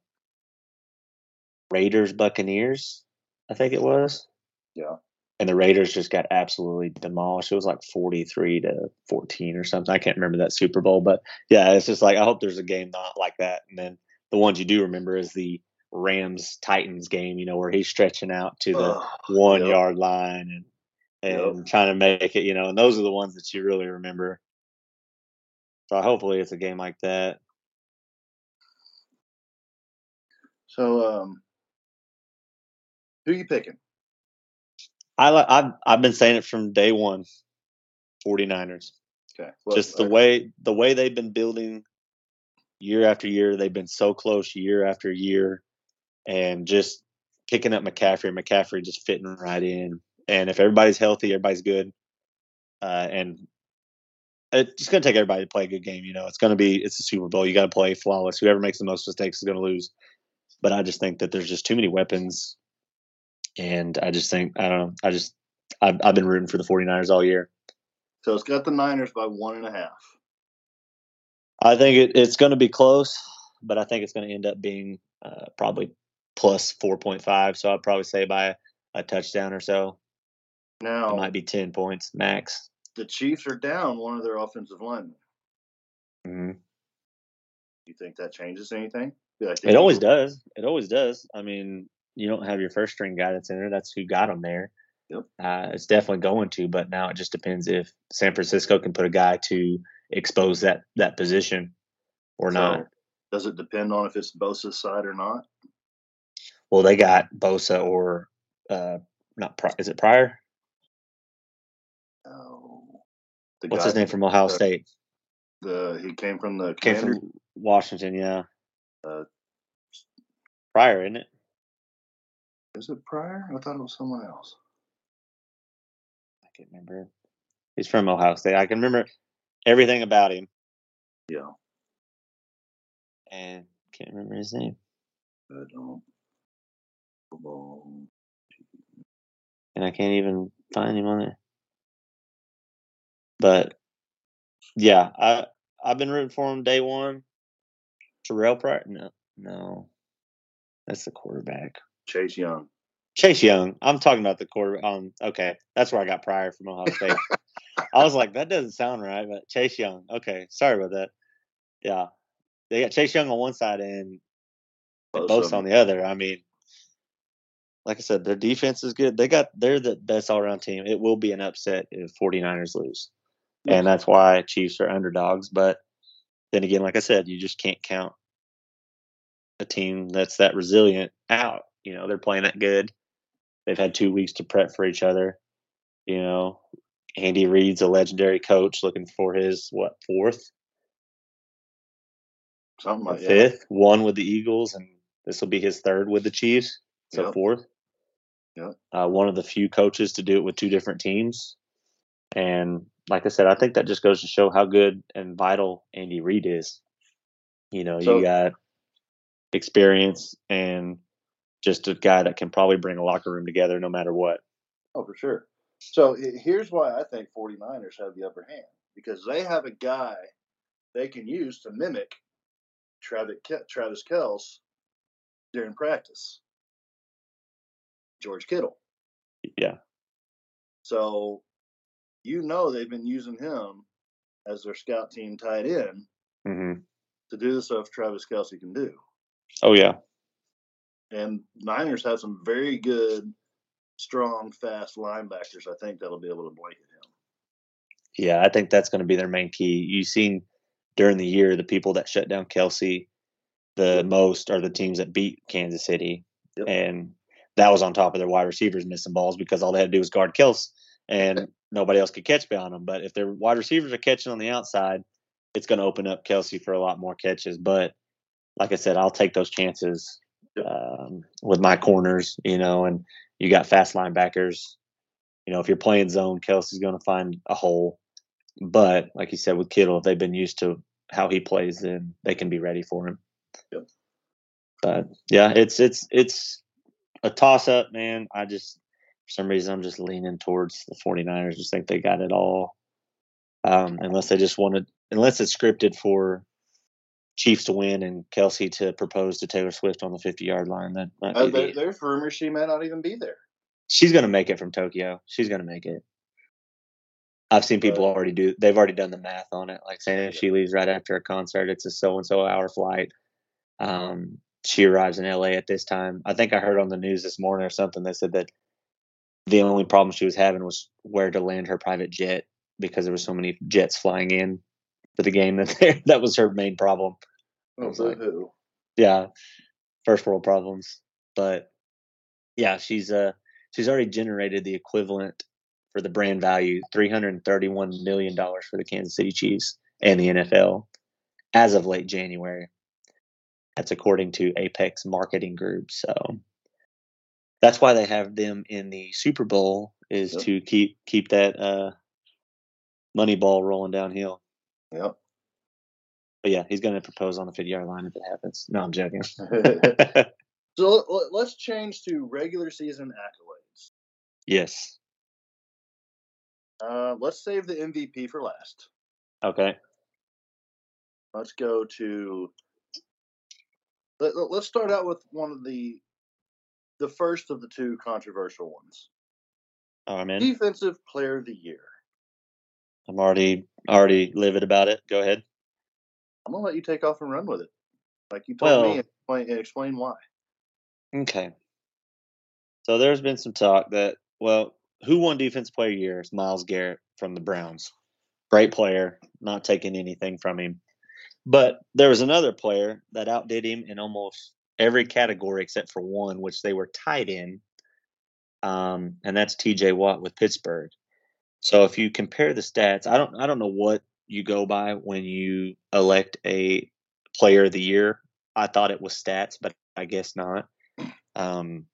Raiders Buccaneers, I think it was. Yeah. And the Raiders just got absolutely demolished. It was like forty three to fourteen or something. I can't remember that Super Bowl, but yeah, it's just like I hope there's a game not like that. And then the ones you do remember is the Rams Titans game, you know, where he's stretching out to the Ugh, one yep. yard line and and Yep. trying to make it, you know, and those are the ones that you really remember. So hopefully it's a game like that. So, um, who you picking? I I've I've been saying it from day one. 49ers. Okay, well, Just the uh, way the way they've been building year after year, they've been so close year after year, and just picking up McCaffrey, McCaffrey just fitting right in. And if everybody's healthy, everybody's good. Uh, and it's gonna take everybody to play a good game. You know, it's gonna be it's a Super Bowl. You got to play flawless. Whoever makes the most mistakes is gonna lose. But I just think that there's just too many weapons, and I just think I don't know. I just I've, I've been rooting for the 49ers all year. So it's got the Niners by one and a half. I think it, it's going to be close, but I think it's going to end up being uh, probably plus 4.5. So I'd probably say by a touchdown or so. Now It might be 10 points max. the Chiefs are down one of their offensive linemen. hmm You think that changes anything? Like It always does. It always does. I mean, you don't have your first string guy that's in there. That's who got him there. Yep. Uh, it's definitely going to, but now it just depends if San Francisco can put a guy to expose that that position or So, not. Does it depend on if it's Bosa's side or not? Well, they got Bosa or uh, not. Is it Pryor? Oh, the What's his name from Ohio uh, State? The he came from the Came commander. from Washington, yeah. Uh, Pryor, isn't it? Is it Pryor? I thought it was someone else. I can't remember. He's from Ohio State. I can remember everything about him, Yeah. and can't remember his name. I don't. And I can't even find him on there. But yeah, I I've been rooting for him day one. Terrelle Pryor, no, no, that's the quarterback. Chase Young. Chase Young. I'm talking about the quarter. Um, okay, that's where I got Pryor from Ohio State. I was like, that doesn't sound right, but Chase Young. Okay, sorry about that. Yeah, they got Chase Young on one side and Both both on the other. I mean, like I said, their defense is good. They got they're the best all around team. It will be an upset if 49ers lose. Yes. And that's why Chiefs are underdogs. But then again, like I said, you just can't count a team that's that resilient out. You know, they're playing that good. They've had two weeks to prep for each other. You know, Andy Reid's a legendary coach looking for his what fourth, Something like that. fifth, one with the Eagles, and this will be his third with the Chiefs. So Yep. fourth. Yep. Uh, one of the few coaches to do it with two different teams. And like I said, I think that just goes to show how good and vital Andy Reid is. You know, So- you got experience and just a guy that can probably bring a locker room together no matter what. Oh, for sure. So here's why I think 49ers have the upper hand because they have a guy they can use to mimic Travis, Travis Kelce during practice. George Kittle. Yeah. So you know they've been using him as their scout team tight end hmm to do the stuff Travis Kelce can do. Oh yeah. And Niners have some very good, strong, fast linebackers. I think that'll be able to blanket him. Yeah, I think that's going to be their main key. You've seen during the year the people that shut down Kelce the most are the teams that beat Kansas City, Yep. and that was on top of their wide receivers missing balls because all they had to do was guard Kelce, and nobody else could catch beyond them. But if their wide receivers are catching on the outside, it's going to open up Kelce for a lot more catches. But like I said, I'll take those chances. Um, with my corners, you know, and you got fast linebackers. You know, if you're playing zone, Kelce's going to find a hole. But like you said with Kittle, if they've been used to how he plays, then they can be ready for him. Yep. But yeah, it's it's it's a toss up, man. I just for some reason I'm just leaning towards the 49ers. Just think they got it all. Um, unless they just wanted unless it's scripted for Chiefs to win and Kelce to propose to Taylor Swift on the 50 yard line. That might Uh, be there, the- there's rumors she may not even be there. she's gonna make it from Tokyo. She's gonna make it. I've seen people Right. already do. They've already done the math on it. Like saying if she leaves right after a concert, it's a so and so hour flight. Um, she arrives in LA at this time. I think I heard on the news this morning or something They said that the only problem she was having was where to land her private jet because there were so many jets flying in for the game that that was her main problem. Oh, was like- boo-hoo. Yeah, first world problems. But yeah, she's uh she's already generated the equivalent for the brand value, three hundred and thirty-one million dollars for the Kansas City Chiefs and the NFL as of late January. That's according to Apex Marketing Group. So that's why they have them in the Super Bowl is Yep. to keep keep that uh money ball rolling downhill. Yep. But yeah, he's going to propose on the 50 yard line if it happens. No, I'm joking. so let- let- let's change to regular season accolades. yes. Uh, let's save the MVP for last. Okay. Let's go to. Let, let's start out with one of the, the first of the two controversial ones. Oh, I'm in. Defensive Player of the Year. I'm already already livid about it. Go ahead. I'm gonna let you take off and run with it, like you told me, and explain, and explain why. Okay. So there's been some talk that well, who won Defense Player of the Year is Myles Garrett from the Browns. Great player, not taking anything from him. But there was another player that outdid him in almost every category except for one, which they were tied in. Um, and that's TJ Watt with Pittsburgh. So if you compare the stats, I don't I don't know what you go by when you elect a player of the year. I thought it was stats, but I guess not. Um,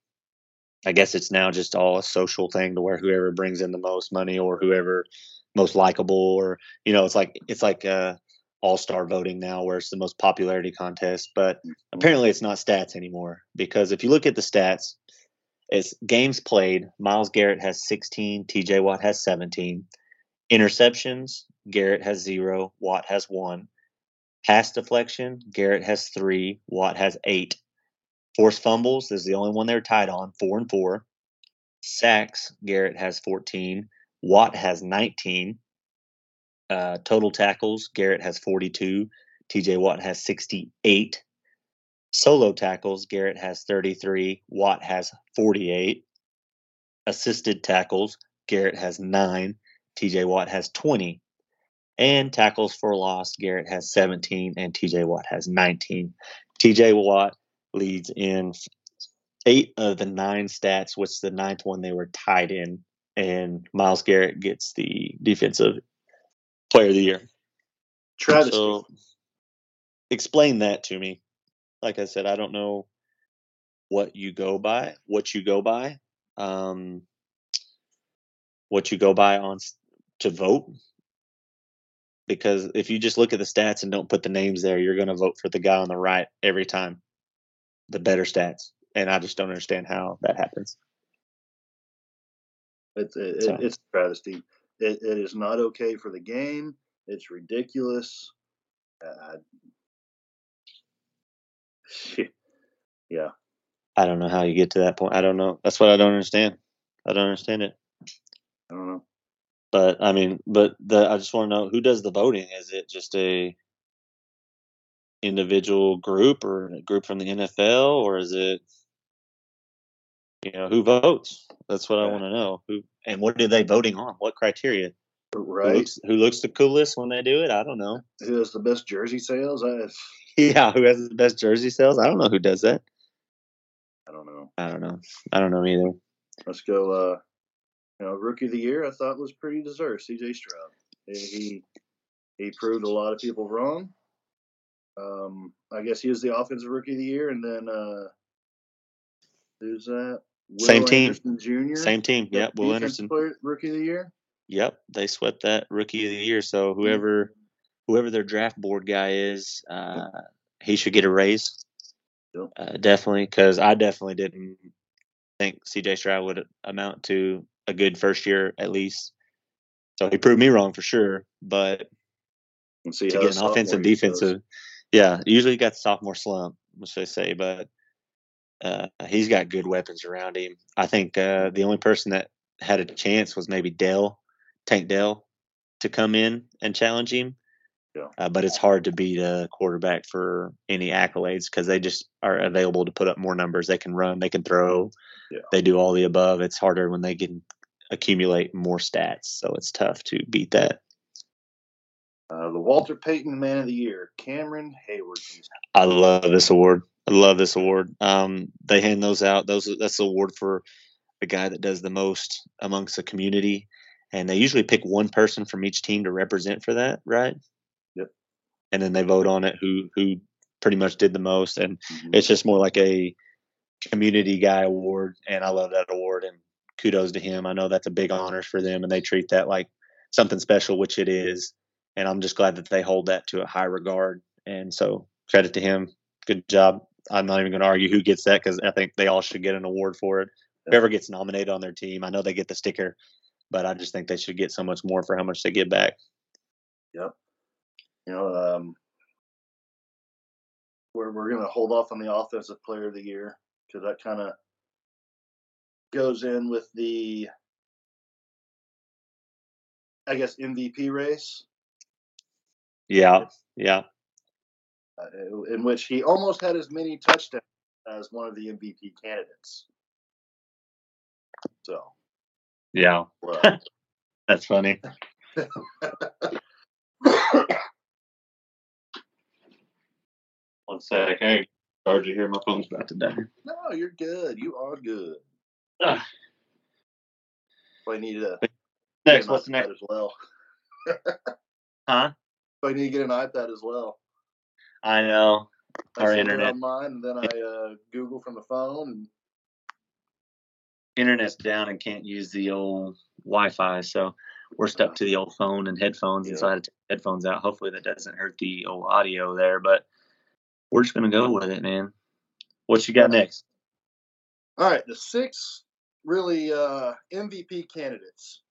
I guess it's now just all a social thing to where whoever brings in the most money or whoever most likable or you know it's like it's like uh all star voting now where it's the most popularity contest. But Mm-hmm. apparently it's not stats anymore because if you look at the stats, it's games played. Myles Garrett has 16, TJ Watt has 17. Interceptions, Garrett has zero, Watt has one. Pass deflection, Garrett has three, Watt has eight. Forced fumbles is the only one they're tied on, four and four. Sacks, Garrett has 14, Watt has 19. Uh, total tackles, Garrett has 42, TJ Watt has 68. Solo tackles, Garrett has 33, Watt has 48. Assisted tackles, Garrett has 9, TJ Watt has 20. And tackles for loss, Garrett has 17 and TJ Watt has 19. TJ Watt leads in eight of the nine stats, which the ninth one they were tied in. And Myles Garrett gets the defensive player of the year. Travis, So explain that to me. Like I said, I don't know what you go by, what you go by, um, what you go by on to vote. Because if you just look at the stats and don't put the names there, you're going to vote for the guy on the right every time, the better stats. And I just don't understand how that happens. It's it, So- it's travesty. It, it is not okay for the game. It's ridiculous. Uh, yeah, I don't know how you get to that point. I don't know. That's what I don't understand. I don't understand it. I don't know. But I mean, but the I just want to know who does the voting. Is it just a individual group or a group from the NFL, or is it you know who votes? That's what I want to know. Who and what are they voting on? What criteria? Who Right? looks who looks the coolest when they do it? I don't know. Who has the best jersey sales? I, Yeah, who has the best jersey sales? I don't know who does that. I don't know. I don't know. I don't know either. Let's go. Uh, you know, rookie of the year. I thought was pretty deserved. C.J. Stroud. He he, he proved a lot of people wrong. Um, I guess he was the offensive rookie of the year, and then uh, who's that? Will Same team. Jr. Same team. Yep, Will Anderson. player- rookie of the year. Yep, they swept that rookie of the year. So whoever whoever their draft board guy is, uh, he should get a raise. Uh, definitely, because I definitely didn't think C.J. Stroud would amount to a good first year at least. So he proved me wrong for sure. But see to get an offensive sophomore year goes. defensive, yeah, usually you got the sophomore slump, which they say, but uh, he's got good weapons around him. I think uh, the only person that had a chance was maybe Dell, Tank Dell, to come in and challenge him. Yeah. Uh, but it's hard to beat a quarterback for any accolades because they just are available to put up more numbers. They can run, they can throw, Yeah. they do all the above. It's harder when they can accumulate more stats, so it's tough to beat that. Uh, the Walter Payton Man of the Year, Cameron Heyward. I love this award. I love this award. Um, they hand those out. Those that's the award for the guy that does the most amongst the community, and they usually pick one person from each team to represent for that, right? Yep. And then they vote on it who who pretty much did the most, and Mhm. it's just more like a community guy award. And I love that award, and kudos to him. I know that's a big honor for them, and they treat that like something special, which it is. And I'm just glad that they hold that to a high regard. And so credit to him. Good job. I'm not even going to argue who gets that because I think they all should get an award for it. Whoever gets nominated on their team, I know they get the sticker, but I just think they should get so much more for how much they get back. Yep. You know, um, we're we're gonna hold off on the offensive player of the year because that kind of goes in with the, I guess, MVP race, Yeah, yeah, uh, in which he almost had as many touchdowns as one of the MVP candidates. So, yeah. well, That's funny. One sec. Hey, charger here. My phone's about to die. no, you're good. You are good. Ah. I need to Next, what's the next? as well. Huh? I need to get an iPad as well. I know. I Our sit here internet. on mine, and then I uh, Google from the phone, and internet's down and can't use the old Wi-Fi, so we're stuck to the old phone and headphones. And so I had to take headphones out. Hopefully that doesn't hurt the old audio there, but we're just gonna go with it, man. What you got next? All right, the six really uh, MVP candidates.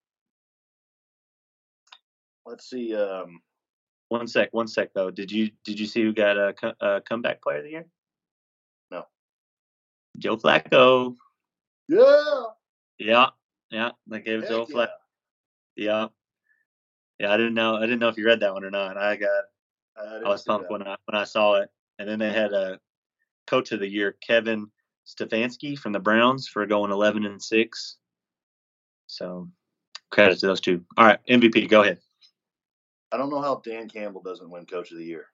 Let's see. Um, One sec, one sec though. Did you did you see who got a, co- a comeback player of the year? No. Joe Flacco. Yeah, Yeah, yeah. They gave it to Joe yeah. Yeah. Yeah, I didn't know. I didn't know if you read that one or not. I got. I, I was pumped that. when I when I saw it. And then they had a coach of the year, Kevin Stefanski from the Browns, for going eleven and six. So credit to those two. All right, MVP, go ahead. I don't know how Dan Campbell doesn't win Coach of the Year.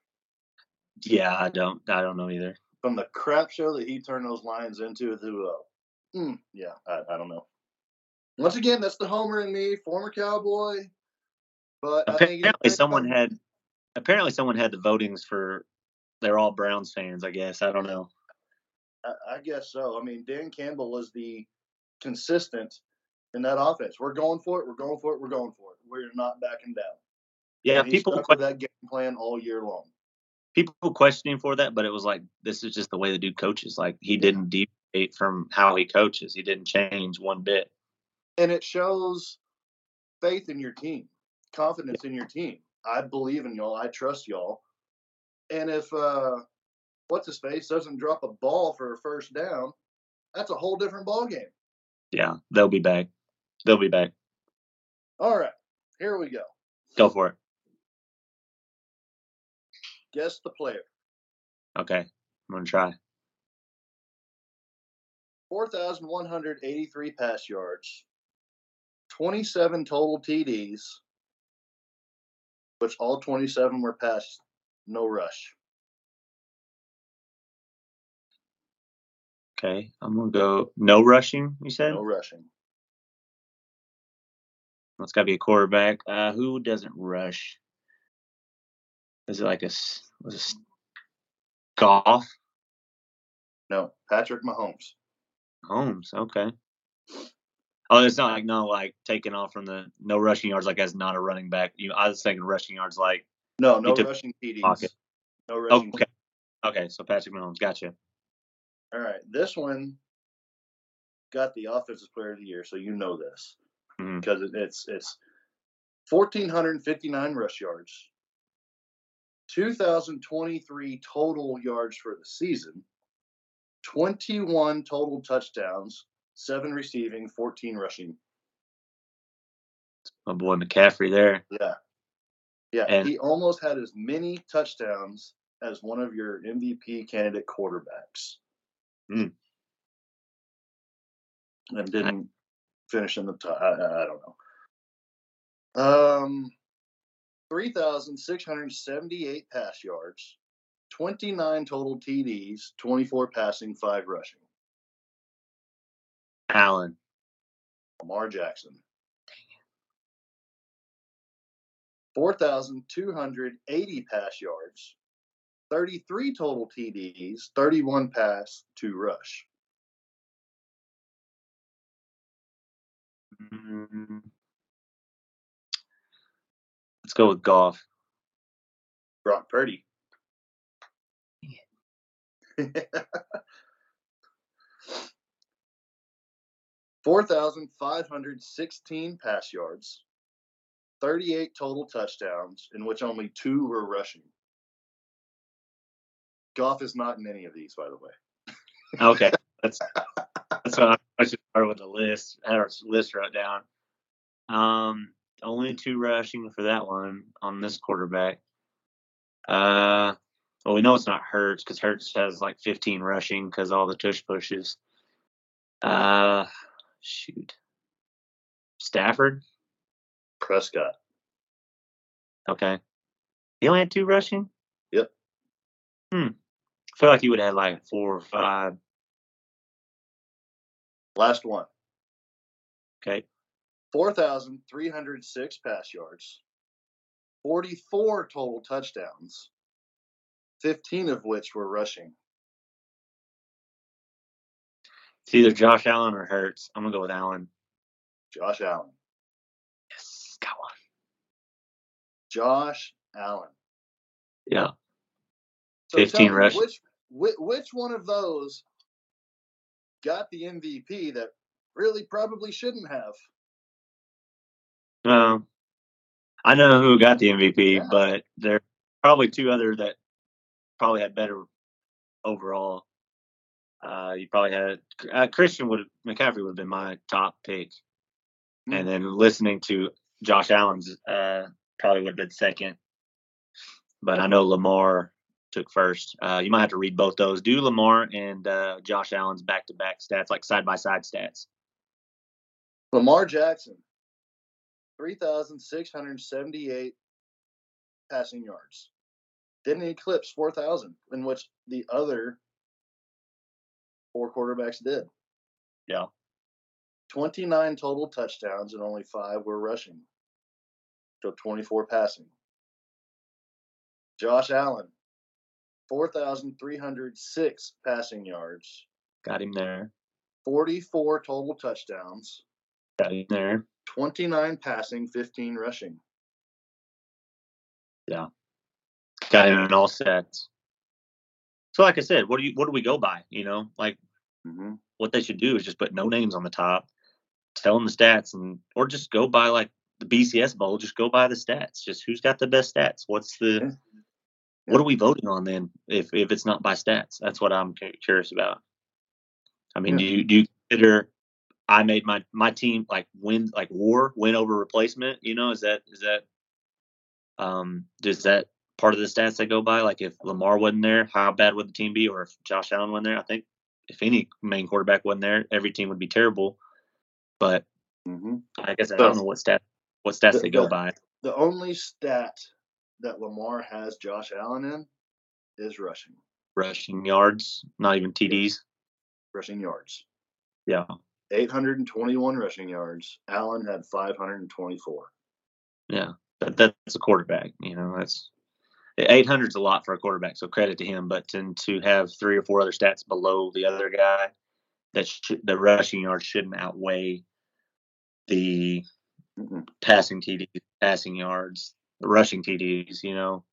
Yeah, I don't. I don't know either. From the crap show that he turned those Lions into, to uh, mm, yeah, I, I don't know. Once again, that's the homer in me, former Cowboy. But I think Apparently, someone had. Apparently, someone had the votings for. They're all Browns fans, I guess. I don't know. I, I guess so. I mean, Dan Campbell was the consistent in that offense. We're going for it. We're going for it. We're going for it. We're not backing down. Yeah, people with that game plan all year long. people questioning for that, but it was like this is just the way the dude coaches. Like he didn't deviate from how he coaches. He didn't change one bit. and it shows faith in your team, confidence in your team. I believe in y'all. I trust y'all. And if uh, what's his face doesn't drop a ball for a first down, that's a whole different ball game. Yeah, they'll be back. They'll be back. All right, here we go. Go for it. Guess the player. Okay, I'm gonna try. 4,183 pass yards, 27 total TDs, which all 27 were passed, no rush. Okay, I'm gonna go no rushing. You said No rushing. it's got to be a quarterback. Uh, who doesn't rush? Is it like a was it Goff? No, Patrick Mahomes. Holmes. Okay. Oh, it's not like no like taking off from the no rushing yards like as not a running back. You, I was thinking rushing yards like No, no rushing TDs. pocket. No rushing. okay. Okay, so Patrick Mahomes, gotcha. All right, this one got the offensive player of the year, so you know this Mhm. because it, it's it's 1,459 rush yards, 2,023 total yards for the season, 21 total touchdowns, seven receiving, 14 rushing. My boy McCaffrey there. Yeah, yeah, And- he almost had as many touchdowns as one of your MVP candidate quarterbacks. Hmm. And didn't finish in the top. I, I I don't know. Um, 3,678 pass yards, 29 total TDs, 24 passing, 5 rushing. Allen. Lamar Jackson. 4,280 pass yards, 33 total TDs, 31 pass, 2 rush. Let's go with Goff. Brock Purdy. Four thousand five hundred sixteen pass yards, thirty-eight total touchdowns, in which only two were rushing. Goff is not in any of these, by the way. Okay, that's that's what I, I should start with the list. I had our list wrote down. Um, only two rushing for that one on this quarterback. Uh, well, we know it's not Hurts because Hurts has like 15 rushing because all the tush pushes. Uh, shoot, Stafford. Prescott. Okay, he only had two rushing. Yep. Hmm. I feel like he would have had like four or five. Last one. Okay. 4,306 pass yards, 44 total touchdowns, 15 of which were rushing. It's either Josh Allen or Hurts. I'm gonna go with Allen. Josh Allen. Yes, got one. Josh Allen. Yeah. So 15 me, rush. Which, which which one of those got the MVP that really probably shouldn't have? Um, I know who got the MVP, Yeah. but there are probably two other that probably had better overall. Uh, you probably had uh, Christian would McCaffrey would have been my top pick, Hmm. and then listening to Josh Allen's uh, probably would have been second. But I know Lamar took first. Uh, you might have to read both those. Do Lamar and uh, Josh Allen's back to back stats, like side by side stats. Lamar Jackson, 3,678 passing yards. Didn't eclipse 4,000, in which the other four quarterbacks did. Yeah. 29 total touchdowns and only five were rushing. So 24 passing. Josh Allen, 4,306 passing yards, Got him there. 44 total touchdowns, Got him there. 29 passing, 15 rushing. Got in all sets. So, like I said, what do you what do we go by? You know, like Mm-hmm. what they should do is just put no names on the top, tell them the stats, and or just go by like the BCS bowl. Just go by the stats. Just who's got the best stats? What's the Yeah. what are we voting on then? If if it's not by stats, that's what I'm curious about. I mean, do you do you consider I made my my team like win like war win over replacement? You know, is that is that um does that part of the stats they go by? Like if Lamar wasn't there, how bad would the team be? Or if Josh Allen wasn't there, I think if any main quarterback wasn't there, every team would be terrible. But Mm-hmm. I guess I So- don't know what stat what stats The- they go the- by. The only stat that Lamar has Josh Allen in is rushing, Rushing yards, not even TDs. rushing yards. Yeah. 821 rushing yards. Allen had 524. Yeah, that, that's a quarterback. You know, that's 800 is a lot for a quarterback. So credit to him. But to, to have three or four other stats below the other guy, that should, the rushing yards shouldn't outweigh the passing TDs, passing yards, the rushing TDs. You know.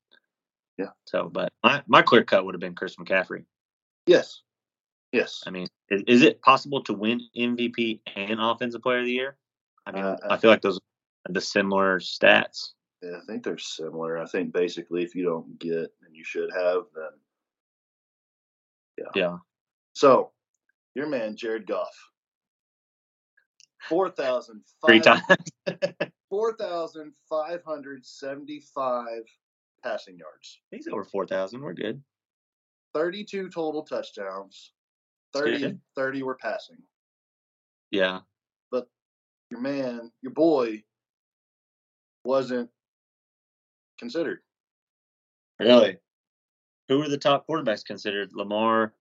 Yeah. So, but my my clear cut would have been Chris McCaffrey. Yes. Yes. I mean, is, is it possible to win MVP and Offensive Player of the Year? I mean, Uh, I feel like those are the similar stats. I think they're similar. I think basically if you don't get and you should have, then Yeah. Yeah. So your man Jared Goff. Four thousand Three times. four thousand five hundred seventy five passing yards. He's over 4,000. We're good. 32 total touchdowns. 30, 30 were passing. Yeah. But your man, your boy, wasn't considered. Really? Who were the top quarterbacks considered? Lamar,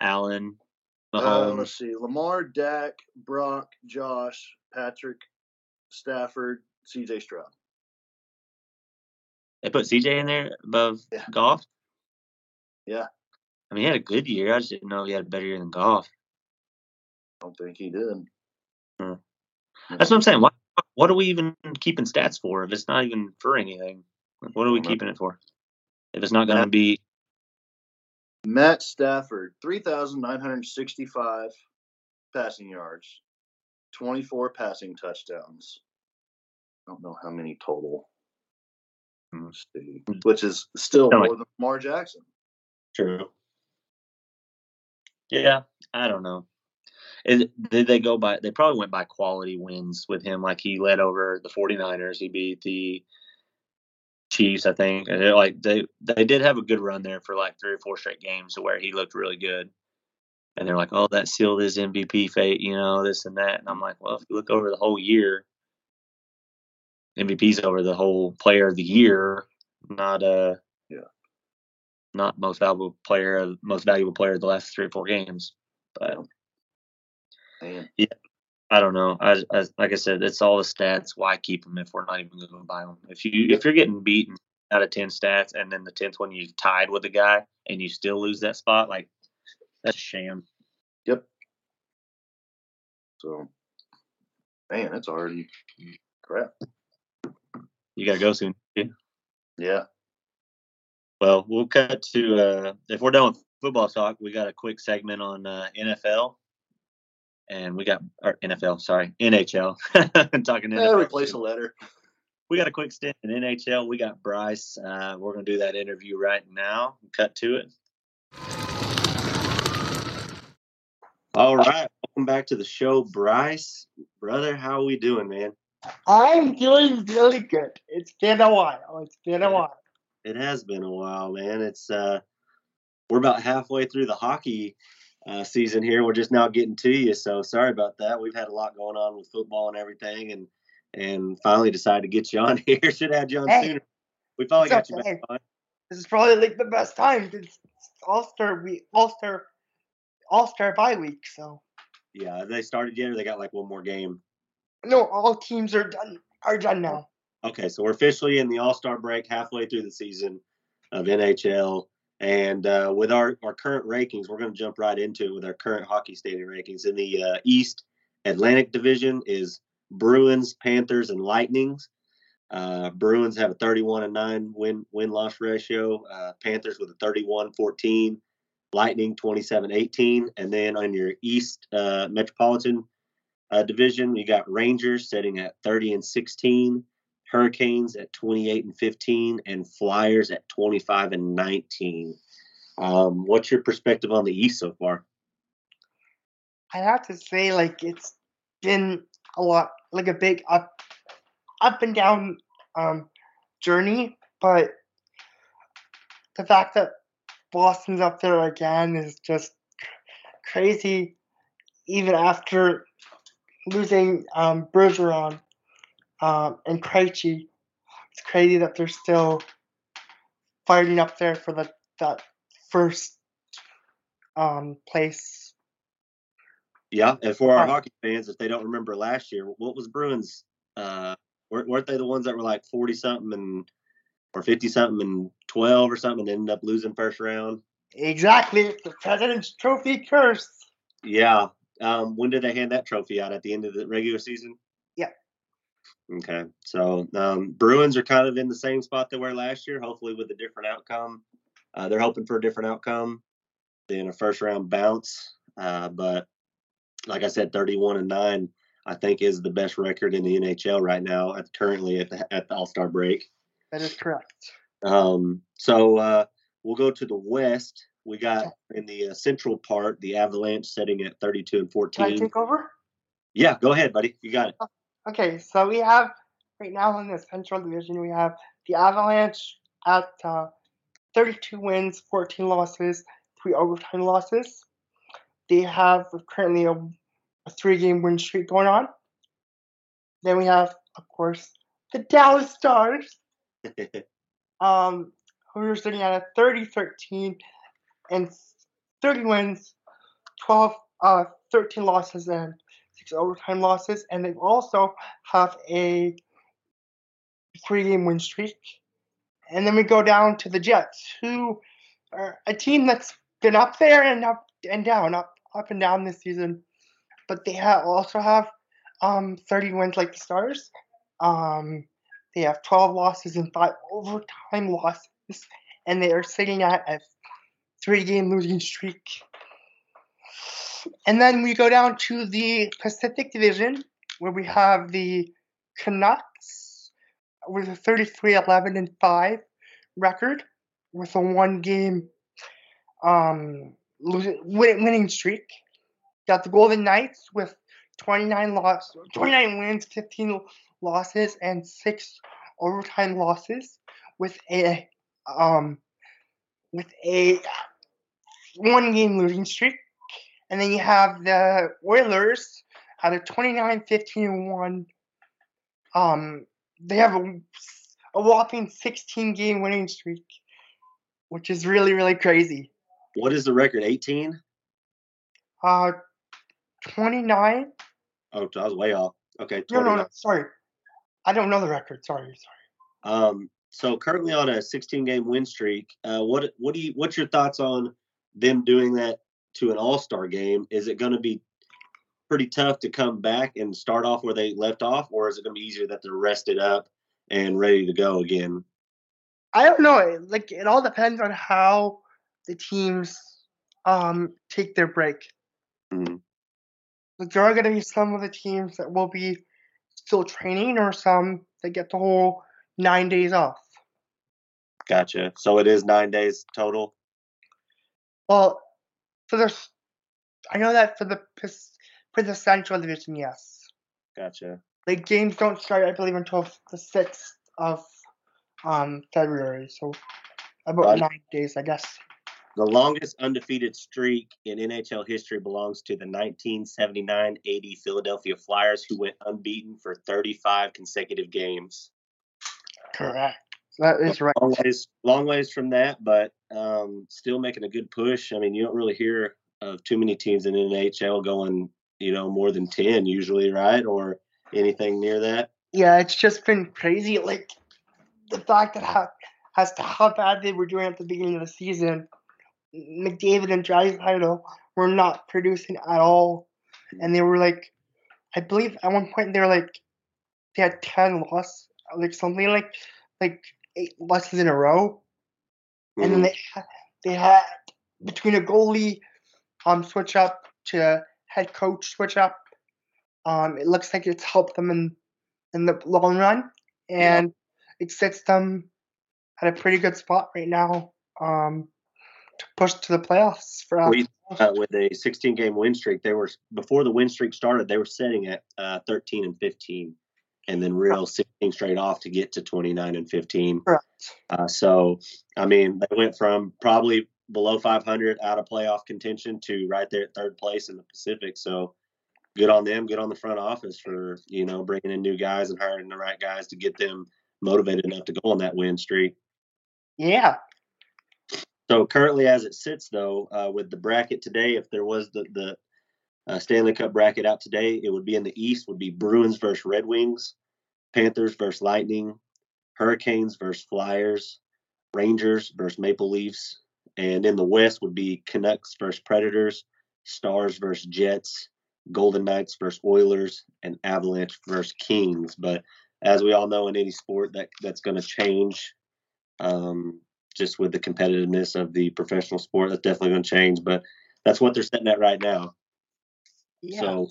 Allen, Uh, Mahomes. let's see. Lamar, Dak, Brock, Josh, Patrick, Stafford, CJ Stroud. they put CJ in there above Yeah. Goff. Yeah. I mean, he had a good year. I just didn't know he had a better year than Goff. I don't think he did. Hmm. That's what I'm saying. Why, what are we even keeping stats for if it's not even for anything? What are we I don't know. keeping it for? If it's not going to be Matt Stafford, 3,965 passing yards, 24 passing touchdowns. I don't know how many total. Hmm. Let's see. Which is still more than Lamar Jackson. True. Yeah, I don't know. Is, did they go by? They probably went by quality wins with him. Like he led over the 49ers. He beat the Chiefs, I think. And like they they did have a good run there for like three or four straight games where he looked really good. And they're like, oh, that sealed his MVP fate, you know, this and that. And I'm like, well, if you look over the whole year, MVP's over the whole player of the year, not uh Yeah. not most valuable player, most valuable player of the last three or four games. But Man, Yeah, I don't know. I, I like I said, it's all the stats. Why keep them if we're not even going to buy them? If you if you're getting beaten out of ten stats, and then the tenth one you tied with a guy, and you still lose that spot, like that's a sham. Yep. So, man, it's already crap. You gotta go soon. Yeah. Yeah. Well, we'll cut to uh, if we're done with football talk, we got a quick segment on uh, NFL, and we got our NFL, sorry, NHL. I'm talking Yeah, NFL. replace a letter. We got a quick stint in NHL. We got Bryce. Uh, we're gonna do that interview right now. Cut to it. All right, welcome back to the show, Bryce. Brother, how are we doing, man? I'm doing really good. It's been a while. It's been a while. It has been a while, man. It's uh, we're about halfway through the hockey uh, season here. We're just now getting to you, so sorry about that. We've had a lot going on with football and everything, and and finally decided to get you on here. Should have had you on Hey, sooner. We finally got you back on. This is probably like the best time. It's All Star week, All Star, All Star bye week. So Yeah, have they started yet, or they got like one more game? no, all teams are done. Are done now. Okay, so we're officially in the All Star break, halfway through the season of NHL. And uh, with our, our current rankings, we're going to jump right into it with our current hockey stadium rankings. In the uh, East Atlantic Division is Bruins, Panthers, and Lightnings. Uh, Bruins have a 31 and 9 win win loss ratio. Uh, Panthers with a 31 14. Lightning 27 18. And then on your East uh, Metropolitan uh, Division, you got Rangers sitting at 30 and 16. Hurricanes at 28 and 15 and Flyers at 25 and 19. Um, what's your perspective on the East so far? I have to say, like it's been a lot, like a big up, up and down um journey. But the fact that Boston's up there again is just crazy. Even after losing um, Bergeron um, and Krejci, it's crazy that they're still fighting up there for the that first um, place. Yeah, and for our Right. hockey fans, if they don't remember last year, what was Bruins? Uh, weren't weren't they the ones that were like 40 something and or 50 something and 12 or something and ended up losing first round? Exactly, the President's Trophy curse. Yeah. Um, when did they hand that trophy out? At the end of the regular season? Okay. So um, Bruins are kind of in the same spot they were last year, hopefully with a different outcome. Uh, they're hoping for a different outcome than a first round bounce. Uh, but like I said, 31 and 9, I think, is the best record in the NHL right now, at, currently at the, at the All Star break. That is correct. Um, so uh, we'll go to the West. We got in the uh, central part the Avalanche setting at 32 and Can I 14. take over? Yeah, go ahead, buddy. You got it. Okay, so we have right now in the Central Division we have the Avalanche at uh, 32 wins, 14 losses, three overtime losses. They have currently a, a three-game win streak going on. Then we have, of course, the Dallas Stars, um, who are sitting at a 30-13 and 30 wins, 12, uh, 13 losses, and six overtime losses, and they also have a three-game win streak. And then we go down to the Jets, who are a team that's been up there and up and down, up up and down this season, but they have also have um 30 wins like the Stars. Um, they have 12 losses and five overtime losses, and they are sitting at a three-game losing streak. And then we go down to the Pacific Division, where we have the Canucks with a 33 11 and 5 record with a one game um, losing, winning streak. Got the Golden Knights with 29 loss, 29 wins, 15 losses, and six overtime losses with a um, with a one game losing streak. And then you have the Oilers at a 29 15 1. Um, they have a, a whopping 16 game winning streak, which is really, really crazy. what is the record? 18? Uh, 29? Oh, I was way off. Okay, No, no, no, sorry. I don't know the record. Sorry, sorry. Um, so currently on a 16 game win streak. Uh, what what do you what's your thoughts on them doing that to an All Star game? Is it going to be pretty tough to come back and start off where they left off, or is it going to be easier that they're rested up and ready to go again? I don't know. Like it all depends on how the teams um take their break. Mhm. Like there are going to be some of the teams that will be still training, or some that get the whole nine days off. Gotcha. So it is nine days total. Well, for the, I know that for the for the Central Division, yes. Gotcha. Like games don't start, I believe, until the sixth of um February. So about nine days, I guess. The longest undefeated streak in NHL history belongs to the 1979-80 Philadelphia Flyers, who went unbeaten for 35 consecutive games. Correct. That is right. Long ways, long ways from that, but um, still making a good push. I mean, you don't really hear of too many teams in the NHL going, you know, more than 10 usually, right? Or anything near that. Yeah, it's just been crazy. Like the fact that how as to how bad they were doing at the beginning of the season, McDavid and Draisaitl were not producing at all, and they were like, I believe at one point they were like, they had ten loss, like something like like eight losses in a row, and then Mhm. they they had between a goalie um switch up to head coach switch up. Um, it looks like it's helped them in in the long run, Yeah. and it sets them at a pretty good spot right now. Um, to push to the playoffs for us. We- uh, with a 16 game win streak. They were before the win streak started. They were sitting at uh, 13 and 15, and then real 16 straight off to get to 29 and 15. Correct. Uh, so, I mean, they went from probably below 500 out of playoff contention to right there at third place in the Pacific. So, good on them. Good on the front office for you know bringing in new guys and hiring the right guys to get them motivated enough to go on that win streak. Yeah, So currently, as it sits, though, uh, with the bracket today, if there was the the uh, Stanley Cup bracket out today, it would be in the East would be Bruins versus Red Wings, Panthers versus Lightning, Hurricanes versus Flyers, Rangers versus Maple Leafs, and in the West would be Canucks versus Predators, Stars versus Jets, Golden Knights versus Oilers, and Avalanche versus Kings. But as we all know, in any sport, that that's going to change. Um, just with the competitiveness of the professional sport. That's definitely going to change, but that's what they're setting at right now. Yeah. So,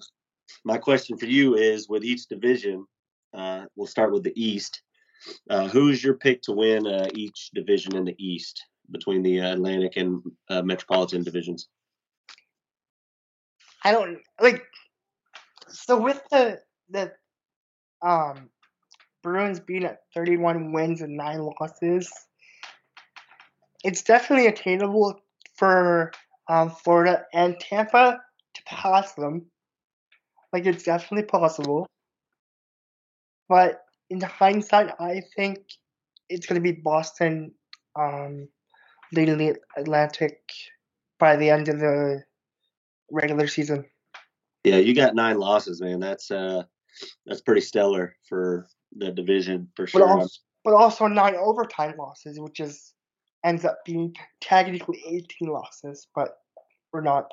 my question for you is: with each division, uh, we'll start with the East. Uh, who's your pick to win uh, each division in the East between the Atlantic and uh, Metropolitan divisions? I don't like. So with the the um Bruins being at 31 wins and nine losses, it's definitely attainable for um, Florida and Tampa to pass them. Like it's definitely possible. But in hindsight, I think it's going to be Boston um, leading the Atlantic by the end of the regular season. Yeah, you got nine losses, man. That's uh, that's pretty stellar for the division for But sure. also, but also nine overtime losses, which is ends up being technically 18 losses, but we're not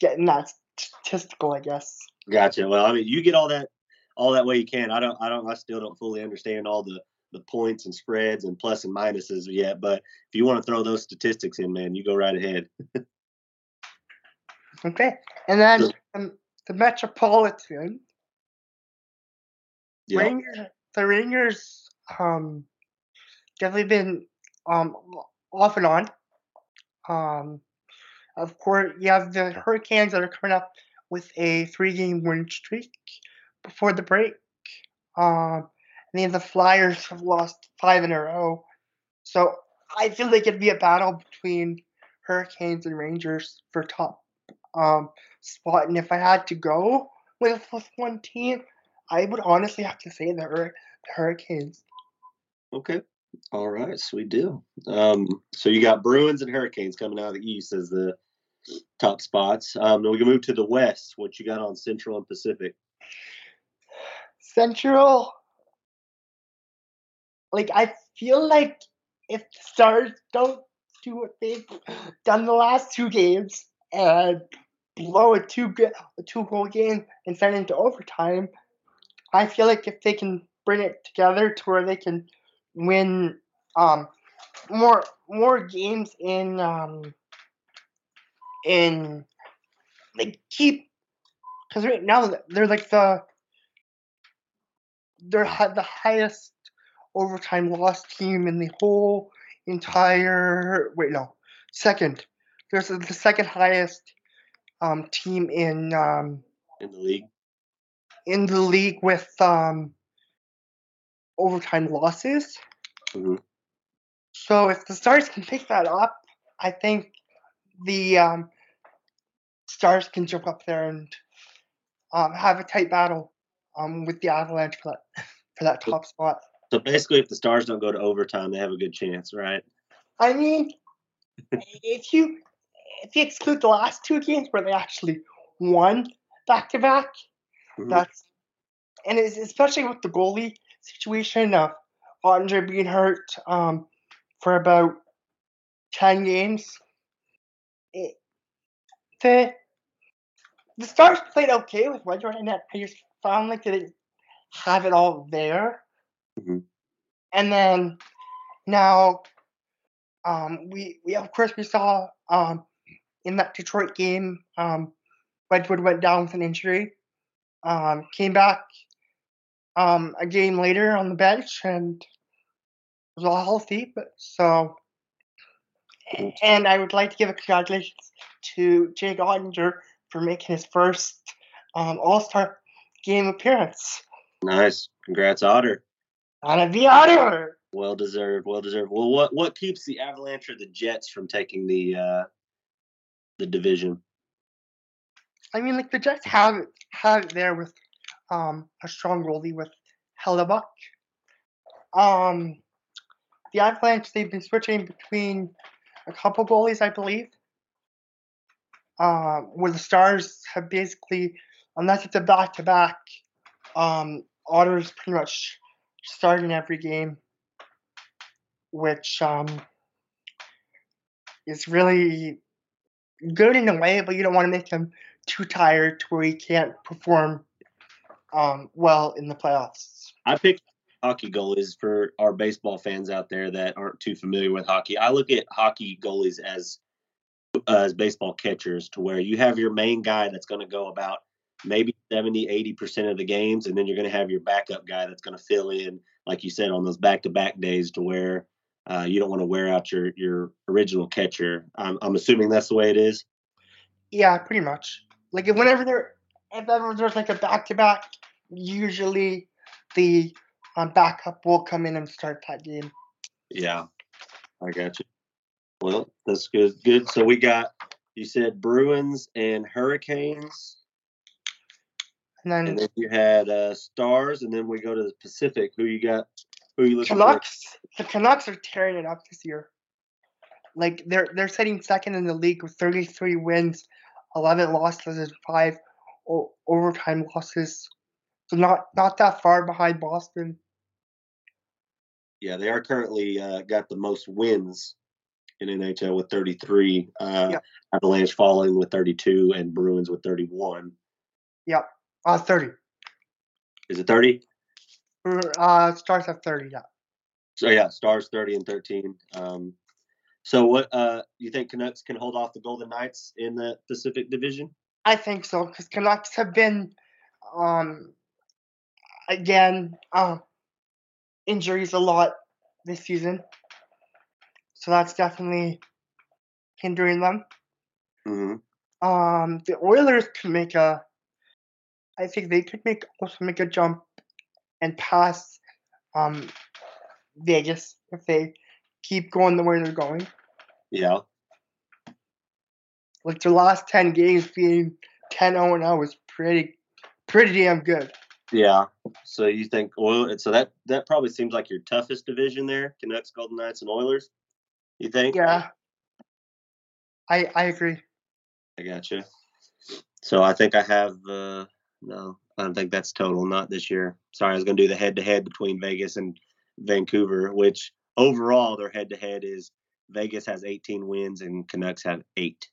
getting that statistical, I guess. Gotcha. Well, I mean, you get all that all that way you can. I don't. I don't. I still don't fully understand all the the points and spreads and plus and minuses yet. But if you want to throw those statistics in, man, you go right ahead. Okay, and then um, the Metropolitan Yeah. Rangers, the Rangers, um, definitely been um off and on. Um, of course, you have the Hurricanes that are coming up with a three-game win streak before the break. Um, and then the Flyers have lost five in a row. So I feel like it'd be a battle between Hurricanes and Rangers for top um spot. And if I had to go with with one team, I would honestly have to say the, Hur- the Hurricanes. Okay. All right. Sweet deal. Um, so you got Bruins and Hurricanes coming out of the East as the top spots. Um, then we can move to the West. What you got on Central and Pacific? Central, like I feel like if the Stars don't do what they've done the last two games and blow a two a two goal game and send it into overtime. I feel like if they can bring it together to where they can win um more more games in um in they keep because right now they're like the they're the highest overtime loss team in the whole entire wait no second there's the second highest um, team in um, in the league in the league with um, overtime losses. Mm-hmm. So if the Stars can pick that up, I think the um, Stars can jump up there and um, have a tight battle um, with the Avalanche for that for that top spot. So basically, if the Stars don't go to overtime, they have a good chance, right? I mean, if you if you exclude the last two games where they actually won back to back, that's and it's especially with the goalie situation of Andre being hurt um, for about ten games. It, the the Stars played okay with Wedgewood, and I just found like they didn't have it all there. Mm-hmm. And then now, um, we we of course we saw um, in that Detroit game, um, Wedgewood went down with an injury, um, came back um, a game later on the bench and was all healthy. But so, and I would like to give a congratulations to Jake Oettinger for making his first um, All Star game appearance. Nice, congrats, Otter. On the Otter. Well deserved, well deserved. Well, what what keeps the Avalanche or the Jets from taking the uh, the division? I mean, like the Jets have it have it there with um, a strong goalie with Hellebuyck. Um, the Avalanche they've been switching between a couple goalies, I believe. Uh, where the Stars have basically, unless it's a back to back, um, Otter's pretty much starting every game, which um, is really good in a way, but you don't want to make him too tired to where he can't perform um, well in the playoffs. I picked hockey goalies for our baseball fans out there that aren't too familiar with hockey. I look at hockey goalies as uh, as baseball catchers to where you have your main guy that's going to go about maybe 70 80% of the games and then you're going to have your backup guy that's going to fill in like you said on those back-to-back days to where uh, you don't want to wear out your your original catcher. I'm, I'm assuming that's the way it is? Yeah pretty much. Like if whenever there if ever there's like a back-to-back usually the um, backup will come in and start that game. Yeah. I got you well that's good good so we got you said bruins and hurricanes and then, and then you had uh, Stars, and then we go to the Pacific. Who you got? Who you looking Canucks. For? The Canucks are tearing it up this year. Like they're they're sitting second in the league with 33 wins, 11 losses, and five o- overtime losses. So not not that far behind Boston. Yeah, they are currently uh, got the most wins in NHL with 33. Uh, yep. Avalanche falling with 32, and Bruins with 31. Yep. Uh, 30. Is it 30? Uh, Stars have 30, yeah. So, yeah, Stars 30 and 13. Um, so, what uh, you think Canucks can hold off the Golden Knights in the Pacific Division? I think so, because Canucks have been, um, again, uh, injuries a lot this season. So, that's definitely hindering them. Mm-hmm. Um, the Oilers can make a I think they could make also make a jump and pass um, Vegas if they keep going the way they're going. Yeah. Like their last ten games being 10 0 and 0 was pretty pretty damn good. Yeah. So you think oil so that that probably seems like your toughest division there, Canucks, Golden Knights, and Oilers. You think? Yeah. I I agree. I got you. So I think I have uh no, I don't think that's total. Not this year. Sorry, I was going to do the head to head between Vegas and Vancouver, which overall their head to head is Vegas has 18 wins and Canucks have eight.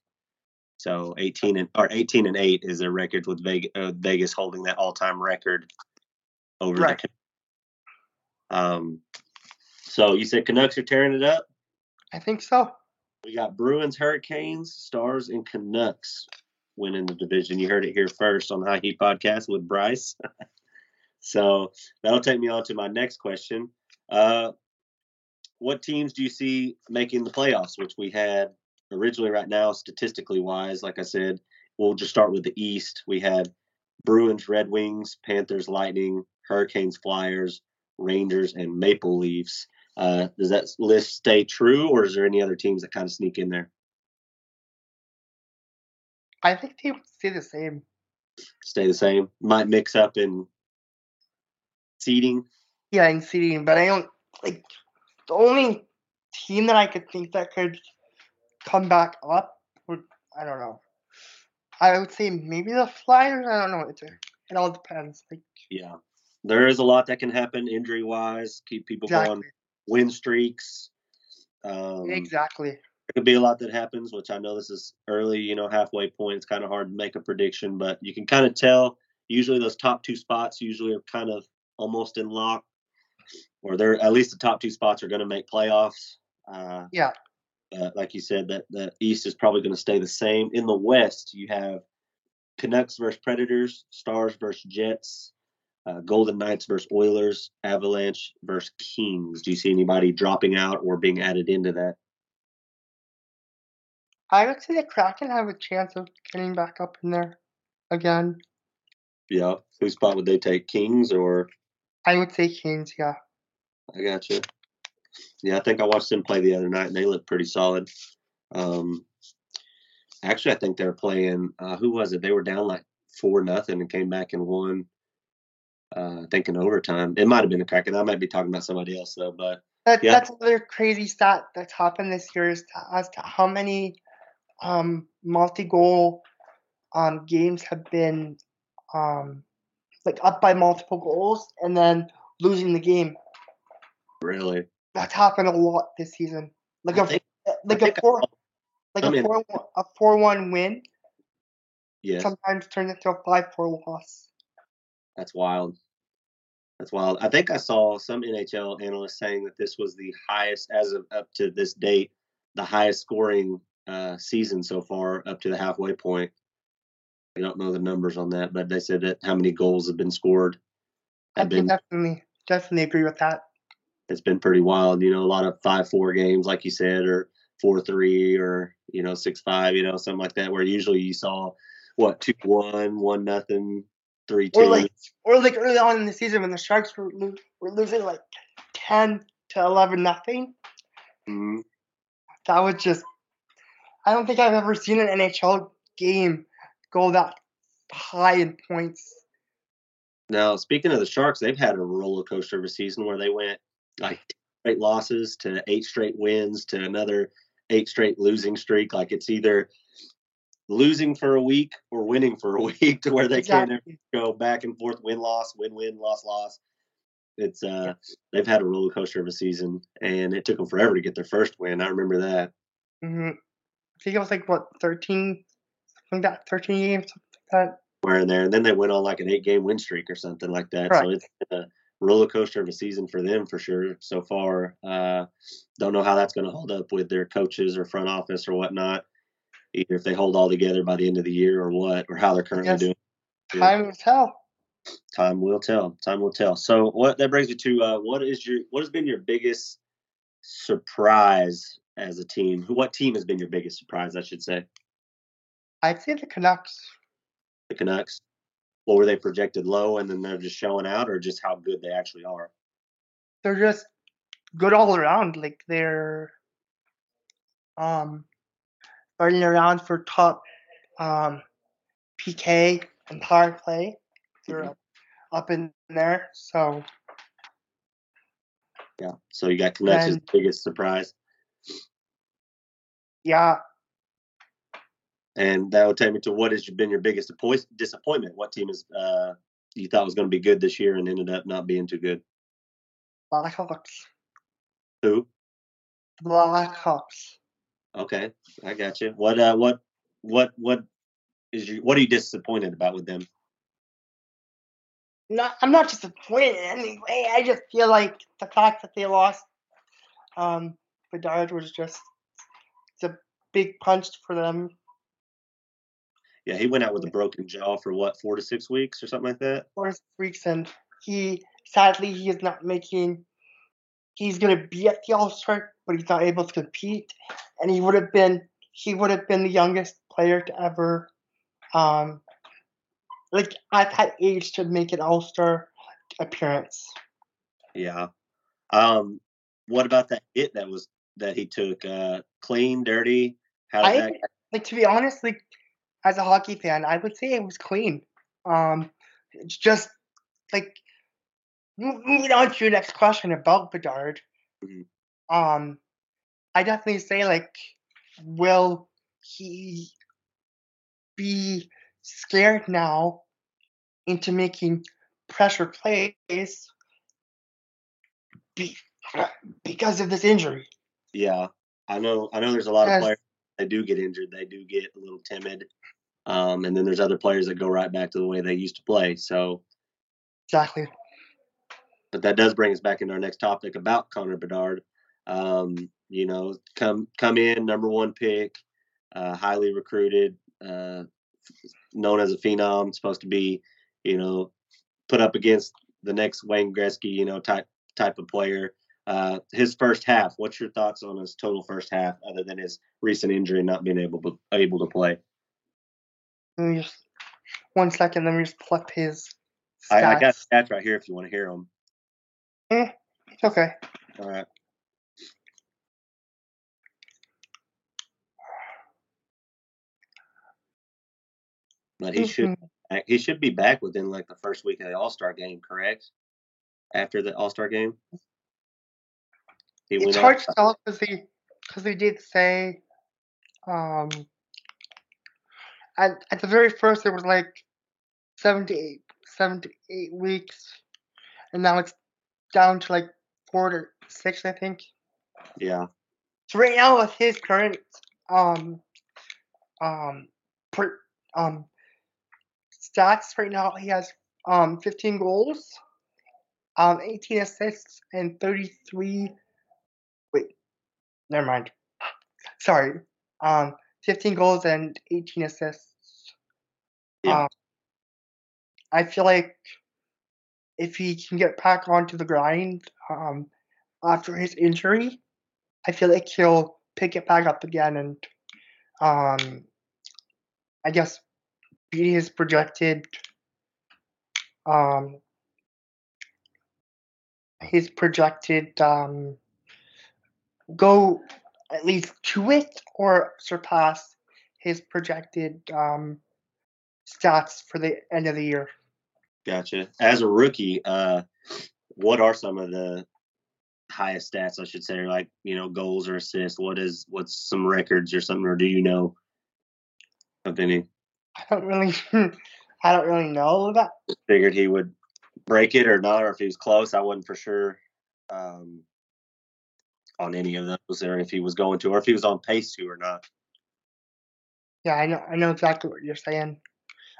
So 18 and or 18 and 8 is their record with Vegas, uh, Vegas holding that all-time record over Right. the um so you said Canucks are tearing it up? I think so. We got Bruins, Hurricanes, Stars, and Canucks winning the division. You heard it here first on High Heat Podcast with Bryce. so that'll take me on to my next question. Uh, what teams do you see making the playoffs? Which we had originally, right now, statistically wise, like I said, we'll just start with the East. We had Bruins, Red Wings, Panthers, Lightning, Hurricanes, Flyers, Rangers, and Maple Leafs. Uh, does that list stay true, or is there any other teams that kind of sneak in there? I think they would stay the same. Stay the same. Might mix up in seating. Yeah, in seating, but I don't like the only team that I could think that could come back up would I don't know. I would say maybe the Flyers. I don't know. It's it all depends. Like Yeah, there is a lot that can happen injury wise. Keep people exactly, going. Win streaks. Um, exactly. There could be a lot that happens, which I know this is early. You know, halfway point. It's kind of hard to make a prediction, but you can kind of tell. Usually, those top two spots usually are kind of almost in lock, or they're at least the top two spots are going to make playoffs. Uh, Yeah. uh, like you said, that the East is probably going to stay the same. In the West, you have Canucks versus Predators, Stars versus Jets, uh, Golden Knights versus Oilers, Avalanche versus Kings. Do you see anybody dropping out or being added into that? I would say the Kraken have a chance of getting back up in there again. Yeah. Whose spot would they take? Kings or I would say Kings. Yeah. I got you. Yeah, I think I watched them play the other night and they looked pretty solid. Um, actually, I think they're playing. Uh, who was it? They were down like four nothing and came back and won. Uh, I think in overtime. It might have been a Kraken. I might be talking about somebody else though. But That, Yeah. That's another crazy stat that's happened this year is to, as to how many um, multi-goal um, games have been um, like up by multiple goals and then losing the game. really, That's happened a lot this season. Like I a think- like a four like I a mean- four a four one win yes, sometimes turns into a five four loss. that's wild. That's wild. I think I saw some NHL analysts saying that this was the highest, as of up to this date, the highest scoring uh, season so far up to the halfway point. I don't know the numbers on that, but they said that how many goals have been scored I have can been definitely definitely agree with that. it's been pretty wild. You know, a lot of five four games, like you said, or four three, or you know six five, you know something like that. Where usually you saw what two one, one nothing, three two. Or like or like early on in the season when the Sharks were lo- were losing like ten to eleven nothing. Mhm. That was just I don't think I've ever seen an NHL game go that high in points. Now, speaking of the Sharks, they've had a roller coaster of a season where they went like straight losses to eight straight wins to another eight straight losing streak. Like it's either losing for a week or winning for a week to where they can't Exactly. go back and forth, win loss, win win, loss loss. It's uh they've had a roller coaster of a season, and it took them forever to get their first win. I remember that. hmm I think it was like what thirteen, something like that thirteen games, something like that. Where in there, and then they went on like an eight game win streak or something like that. Correct. So it's a roller coaster of a season for them for sure so far. Uh, don't know how that's going to hold up with their coaches or front office or whatnot. Either if they hold all together by the end of the year or what, or how they're currently Yes. doing. Time will tell. Time will tell. Time will tell. So what that brings me to uh, what is your what has been your biggest surprise as a team? What team has been your biggest surprise? I should say I'd say the Canucks. the Canucks. What were they projected low, and then they're just showing out, or just how good they actually are? They're just good all around. Like they're um running around for top um PK and power play. They're Mhm. up, in there. So Yeah. So you got as biggest surprise. yeah, And that would take me to what has been your biggest disappointment? What team is uh, you thought was going to be good this year and ended up not being too good? Blackhawks. Who? Blackhawks. Okay, I got you. What uh, what what what is you what are you disappointed about with them? Not, I'm not disappointed in any way. I just feel like the fact that they lost um, Bedard was just it's a big punch for them. Yeah, he went out with a broken jaw for what four to six weeks or something like that. His weeks, and he sadly he is not making. He's gonna be at the All Star, but he's not able to compete, and he would have been he would have been the youngest player to ever, um, like at that age to make an All Star appearance. Yeah. Um, what about that hit that was that he took? Uh, clean, dirty. How did I that? like to be honest, like as a hockey fan, I would say it was clean. Um, it's just like moving on to your next question about Bedard. Mhm. Um, I definitely say like, will he be scared now into making pressure plays be, because of this injury? Yeah, I know. I know. There's a lot of players that do get injured. They do get a little timid. Um, and then there's other players that go right back to the way they used to play. So, Exactly. But that does bring us back into our next topic about Connor Bedard. Um, you know, come come in number one pick, uh, highly recruited, uh, known as a phenom, supposed to be, you know, put up against the next Wayne Gretzky, you know, type type of player. Uh, his first half. What's your thoughts on his total first half, other than his recent injury and not being able to able to play? Let me just one second. Let me just pull up his I, I got stats. stats right here if you want to hear them. It's okay. All right. But he should Mhm. back- he should be back within like the first week of the All Star game, correct? After the All Star game, he It's hard to tell because they because they did say um at at the very first it was like seven to eight seven to eight weeks, and now it's down to like four to six, I think. Yeah, So right now with his current um um per, um stats right now he has um 15 goals, um 18 assists and 33 wait never mind. Sorry. Um 15 goals and 18 assists. Yeah. Um, I feel like if he can get back onto the grind um after his injury, I feel like he'll pick it back up again and um I guess beat his projected um his projected um go at least to it or surpass his projected um stats for the end of the year. Gotcha. As a rookie, uh, what are some of the highest stats? I should say, like you know, goals or assists. What is what's some records or something, or do you know of any? I don't really I don't really know that Figured he would break it or not, or if he was close. I wasn't for sure. Um, on any of those, or if he was going to, or if he was on pace to, or not. Yeah, I know I know exactly what you're saying.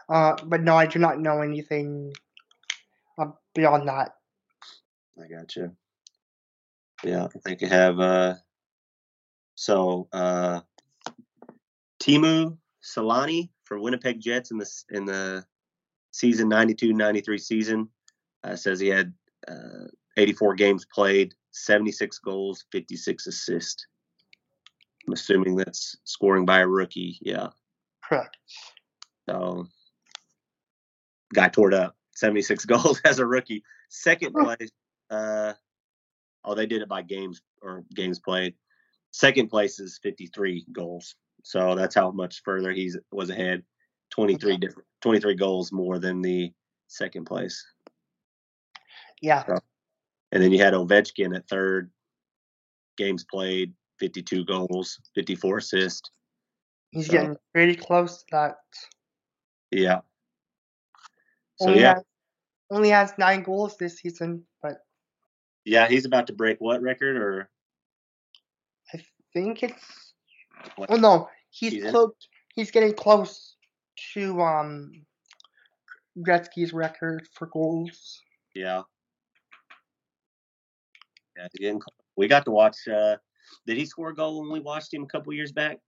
Uh, but no, I do not know anything uh, beyond that. I got you. Yeah, I think you have. Uh, so uh, Teemu Selanne for Winnipeg Jets in the in the season 92-93 season uh, says he had uh, 84 games played, 76 goals, 56 assists. I'm assuming that's scoring by a rookie. Yeah. Correct. So guy tore it up. 76 goals as a rookie. Second place, uh oh they did it by games or games played. Second place is 53 goals. So that's how much further he was ahead. 23 Okay. different 23 goals more than the second place. Yeah. And then you had Ovechkin at third. Games played, 52 goals, 54 assists. He's So- getting pretty close to that. Yeah. So only yeah, has, only has nine goals this season, but yeah, he's about to break what record or I think it's What? oh no, he's He's close he's getting close to um Gretzky's record for goals. Yeah. Yeah, again, we got to watch. Uh, did he score a goal when we watched him a couple years back?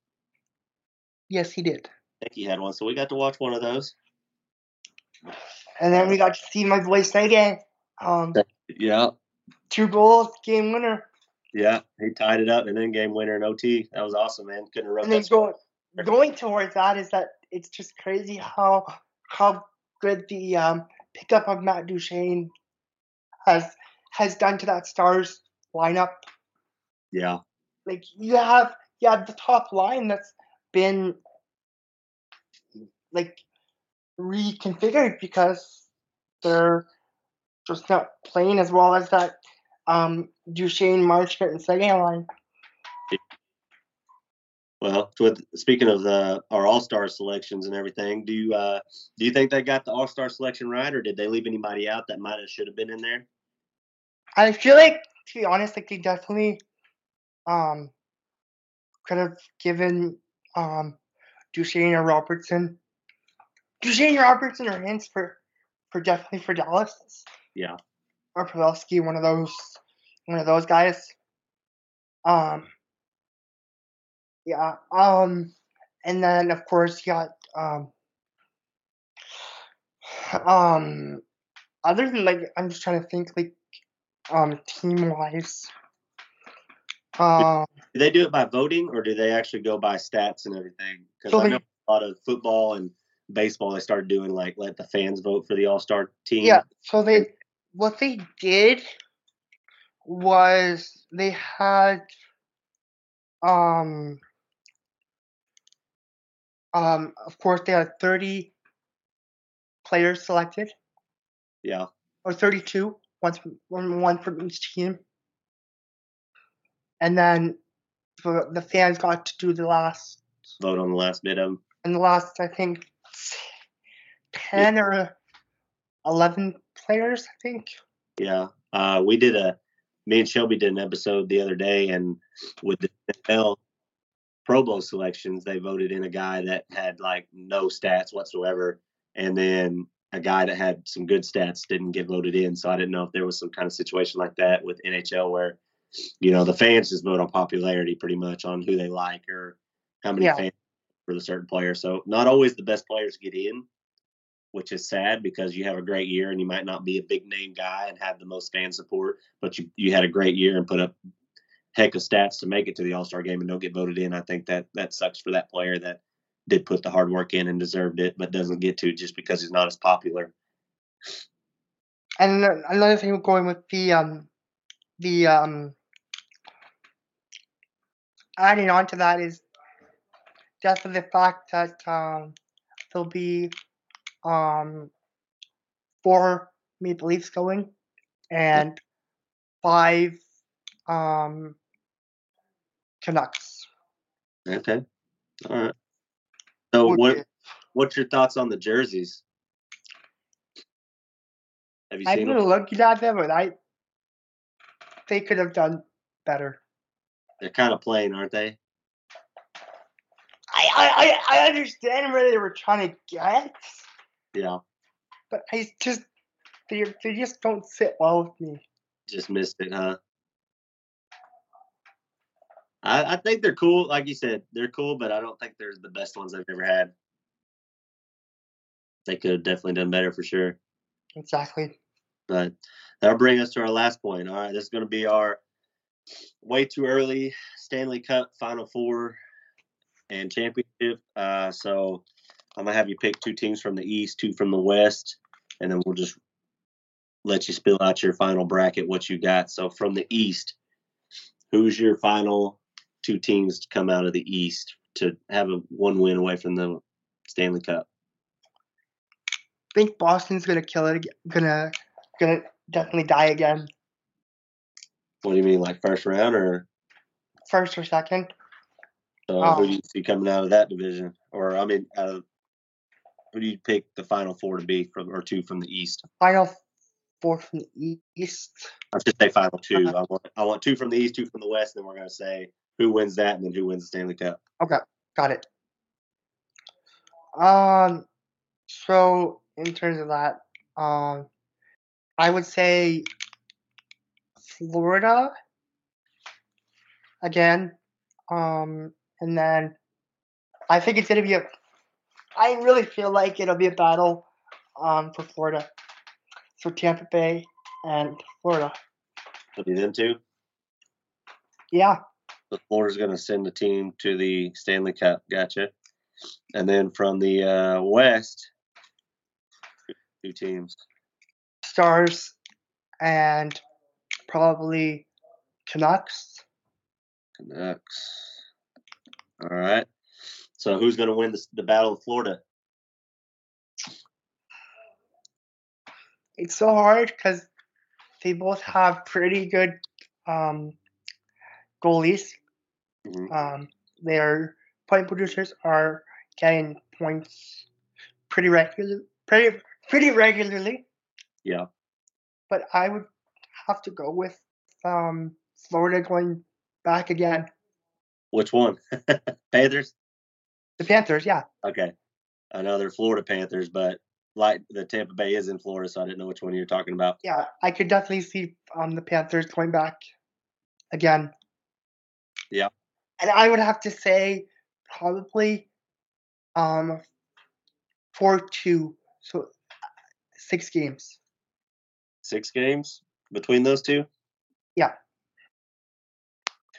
Yes, he did. I think he had one, so we got to watch one of those. And then we got to see my boy Sege. Um, Yeah, two goals, game winner. yeah, he tied it up and then game winner in OT. That was awesome, man. Couldn't wrote And then going going towards that is that it's just crazy how how good the um, pickup of Matt Duchene has has done to that Stars lineup. Yeah, Like you have you have the top line that's been like reconfigured because they're just not playing as well as that um, Duchene, Marchment, and Seguin line. Well, with speaking of the our All Star selections and everything, do you uh, do you think they got the All Star selection right, or did they leave anybody out that might have should have been in there? I feel like, to be honest, like they definitely um could have given um Duchene or Robertson, Duchene, Robertson, or Hintz for for definitely for Dallas. Yeah. Or Pavelski, one of those, one of those guys. Um. Yeah. Um. And then of course you got um. Um. Other than like, I'm just trying to think like um team wise. Um Do they do it by voting, or do they actually go by stats and everything? Because So I they- know a lot of football and baseball they started doing like let the fans vote for the All Star team. yeah, so they what they did was they had um um of course they had 30 players selected yeah, or 32 one from, one one from each team and then the, the fans got to do the last vote on the last bit of them. in the last I think ten or eleven players, I think. Yeah, uh, we did a. Me and Shelby did an episode the other day, and with the NFL Pro Bowl selections, they voted in a guy that had like no stats whatsoever, and then a guy that had some good stats didn't get voted in. So I didn't know if there was some kind of situation like that with NHL where, you know, the fans just vote on popularity pretty much on who they like or how many Yeah. fans for the certain player. So not always the best players get in, which is sad because you have a great year and you might not be a big name guy and have the most fan support, but you, you had a great year and put up heck of stats to make it to the All Star game and don't get voted in. I think that that sucks for that player that did put the hard work in and deserved it, but doesn't get to just because he's not as popular. And another thing going with the um the um adding on to that is definitely the fact that um there'll be um four Maple Leafs going and five um Canucks. Okay. All right. So what what's your thoughts on the jerseys? Have you I seen them? looked at them, but I they could have done better. They're kind of plain, aren't they? I I, I understand where they were trying to get, Yeah. but I just they they just don't sit well with me. Just missed it, huh? I, I think they're cool. Like you said, they're cool, but I don't think they're the best ones I've ever had. They could have definitely done better for sure. Exactly. But that'll bring us to our last point. All right, this is going to be our way too early Stanley Cup Final Four and championship. Uh, so I'm gonna have you pick two teams from the East, two from the West, and then we'll just let you spill out your final bracket, what you got. So from the East, who's your final two teams to come out of the East to have a one win away from the Stanley Cup? I think Boston's gonna kill it. Gonna gonna definitely die again, What do you mean, like first round, or first or second. So Oh. who do you see coming out of that division? Or I mean, out of who do you pick the final four to be from, or two from the East? Final four from the East. I should say final two. Uh-huh. I want I want two from the East, two from the West. And then we're gonna say who wins that, and then who wins the Stanley Cup. Okay, got it. Um, so in terms of that, um, I would say Florida again. Um, and then I think it's gonna be a. I really feel like it'll be a battle, um, for Florida. for Tampa Bay and Florida. It'll be them two. Yeah, So Florida's going to send the team to the Stanley Cup. Gotcha. And then from the uh, West, two teams. Stars and probably Canucks. Canucks. All right. So who's going to win the, the Battle of Florida? It's so hard because they both have pretty good um, goalies. Mhm. Um, their point producers are getting points pretty regular, pretty pretty regularly. Yeah. But I would have to go with um, Florida going back again. Which one? Panthers? The Panthers, yeah. Okay. I know they're Florida Panthers, but like the Tampa Bay is in Florida, so I didn't know which one you're talking about. Yeah, I could definitely see um, the Panthers going back again. Yeah. And I would have to say probably um four two. So six games. Six games between those two? Yeah.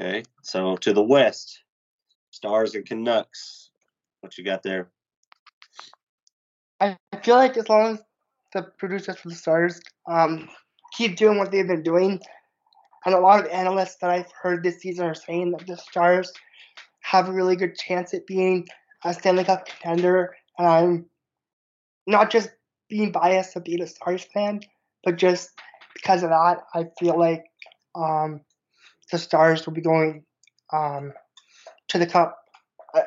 Okay. So to the West, Stars and Canucks. What you got there? I feel like as long as the producers for the Stars um keep doing what they've been doing, and a lot of analysts that I've heard this season are saying that the Stars have a really good chance at being a Stanley Cup contender. And I'm not just being biased to being a Stars fan, but just because of that, I feel like um, the Stars will be going um, to the Cup uh,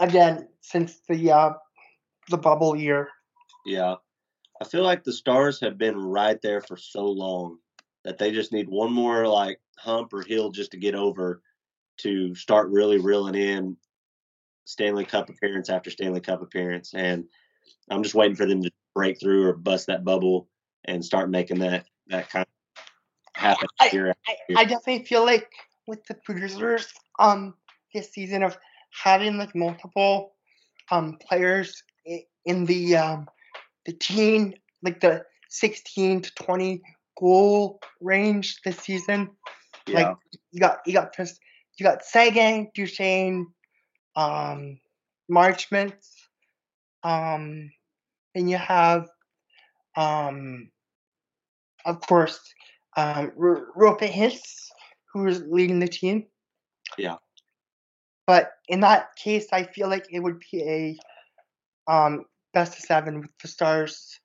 again since the uh, the bubble year. Yeah. I feel like the Stars have been right there for so long that they just need one more like hump or hill just to get over to start really reeling in Stanley Cup appearance after Stanley Cup appearance. And I'm just waiting for them to break through or bust that bubble and start making that that kind of happen year I, year. I definitely feel like with the producers um this season of having like multiple um players in the um the teen like the 16 to 20 goal range this season Yeah. like you got you got you got Seguin, Duchene, um Marchment, um and you have um of course um R- Roope Hintz who's leading the team. Yeah. But in that case I feel like it would be a um best of seven with the stars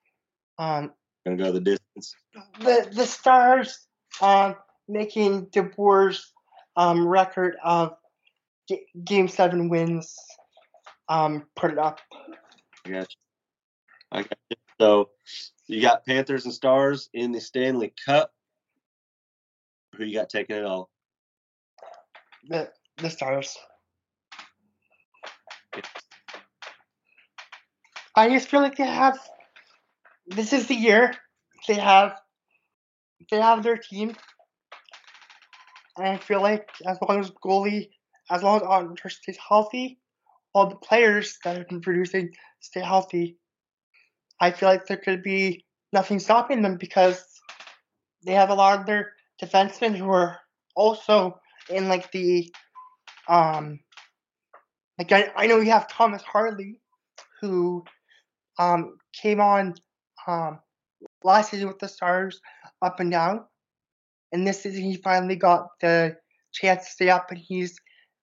um Gonna go the distance. the the stars um making DeBoer's um record of g- game seven wins um put it up. I got you. I got you. So you got Panthers and Stars in the Stanley Cup. Who you got taking it all? The the stars. I just feel like they have this is the year they have they have their team. And I feel like as long as goalie as long as Oettinger stays healthy, all the players that have been producing stay healthy, I feel like there could be nothing stopping them because they have a lot of their defensemen who are also in like the um like I, I know you have Thomas Harley who um came on um last season with the Stars up and down. And this season he finally got the chance to stay up and he's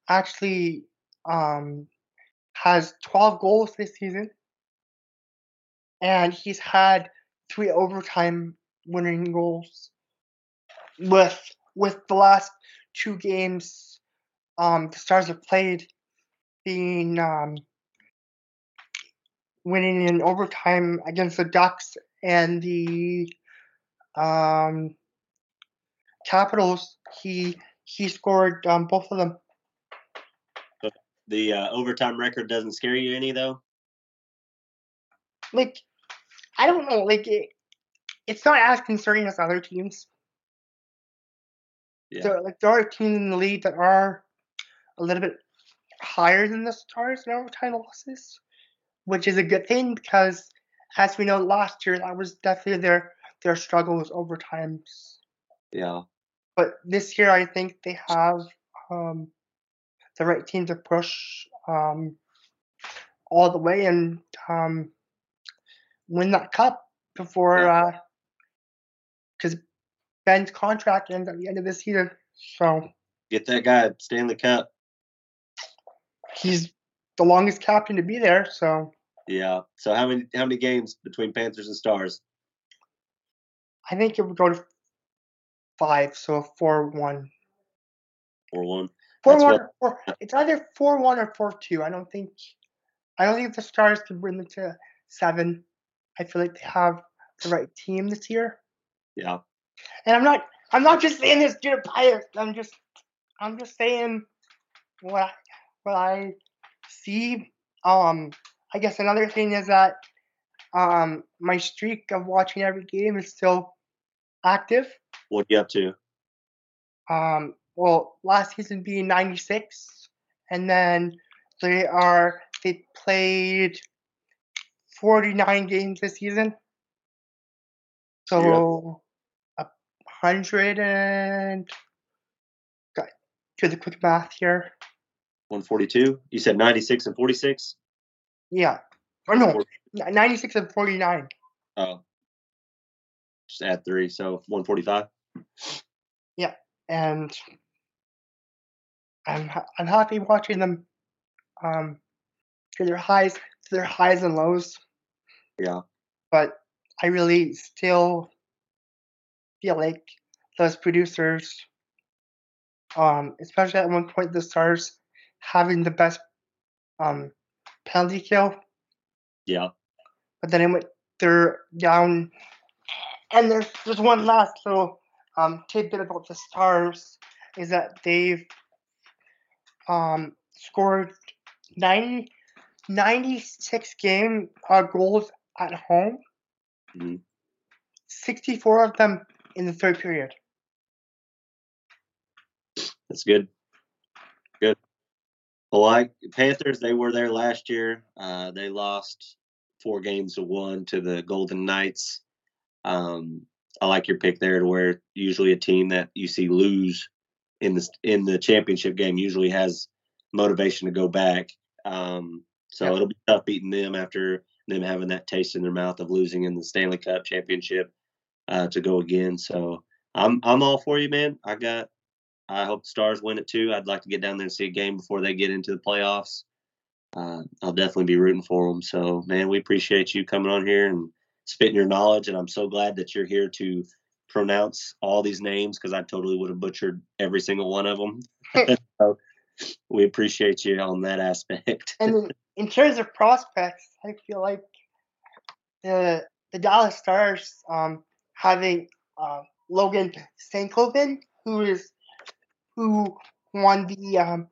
actually um has 12 goals this season. And he's had three overtime winning goals with with the last two games um the Stars have played being um winning in overtime against the Ducks and the um Capitals. He he scored um, both of them. The uh, overtime record doesn't scare you any though. like I don't know, like it, it's not as concerning as other teams. Yeah. There, like there are teams in the league that are a little bit higher than the Stars in overtime losses, which is a good thing because, as we know, last year that was definitely their their struggle was overtimes. Yeah. But this year, I think they have um, the right team to push um, all the way and um, win that cup before, because Benn's contract ends at the end of this season. So Get that guy Stanley Cup. he's the longest captain to be there. So Yeah. So how many how many games between Panthers and Stars? I think it would go to five. So four one. Or one. Four That's one. what- four, it's either four one or four two. I don't think. I don't think the Stars can bring them to seven. I feel like they have the right team this year, Yeah. And I'm not. I'm not just saying this due to bias. I'm just. I'm just saying what I, what I see. Um, I guess another thing is that um my streak of watching every game is still active. What do you up to? um well last season being 96 and then they are they played 49 games this season so hundred and got do the quick math here 142. You said 96 and 46. yeah or no 96 and 49 Oh. Just add three, so 145. Yeah, and I'm I'm happy watching them um through their highs through their highs and lows Yeah. but I really still feel like those producers, um, especially at one point the Stars having the best um, penalty kill, Yeah. but then it went they're down. And there's there's one last little um, tidbit about the Stars is that they've um, scored 90, 96 game uh, goals at home. Mhm. 64 of them in the third period. That's good. Good. Well, like Panthers, they were there last year. Uh, they lost four games to one to the Golden Knights. Um, I like your pick there, to where usually a team that you see lose in the in the championship game usually has motivation to go back. Um, so Yep. it'll be tough beating them after them having that taste in their mouth of losing in the Stanley Cup championship uh, to go again. So I'm I'm all for you, man. I got I hope the Stars win it too. I'd like to get down there and see a game before they get into the playoffs. Uh, I'll definitely be rooting for them. So, man, we appreciate you coming on here and spitting your knowledge. And I'm so glad that you're here to pronounce all these names because I totally would have butchered every single one of them. so we appreciate you on that aspect. And in, in terms of prospects, I feel like the the Dallas Stars um, having uh, Logan Stankoven, who is who won the um,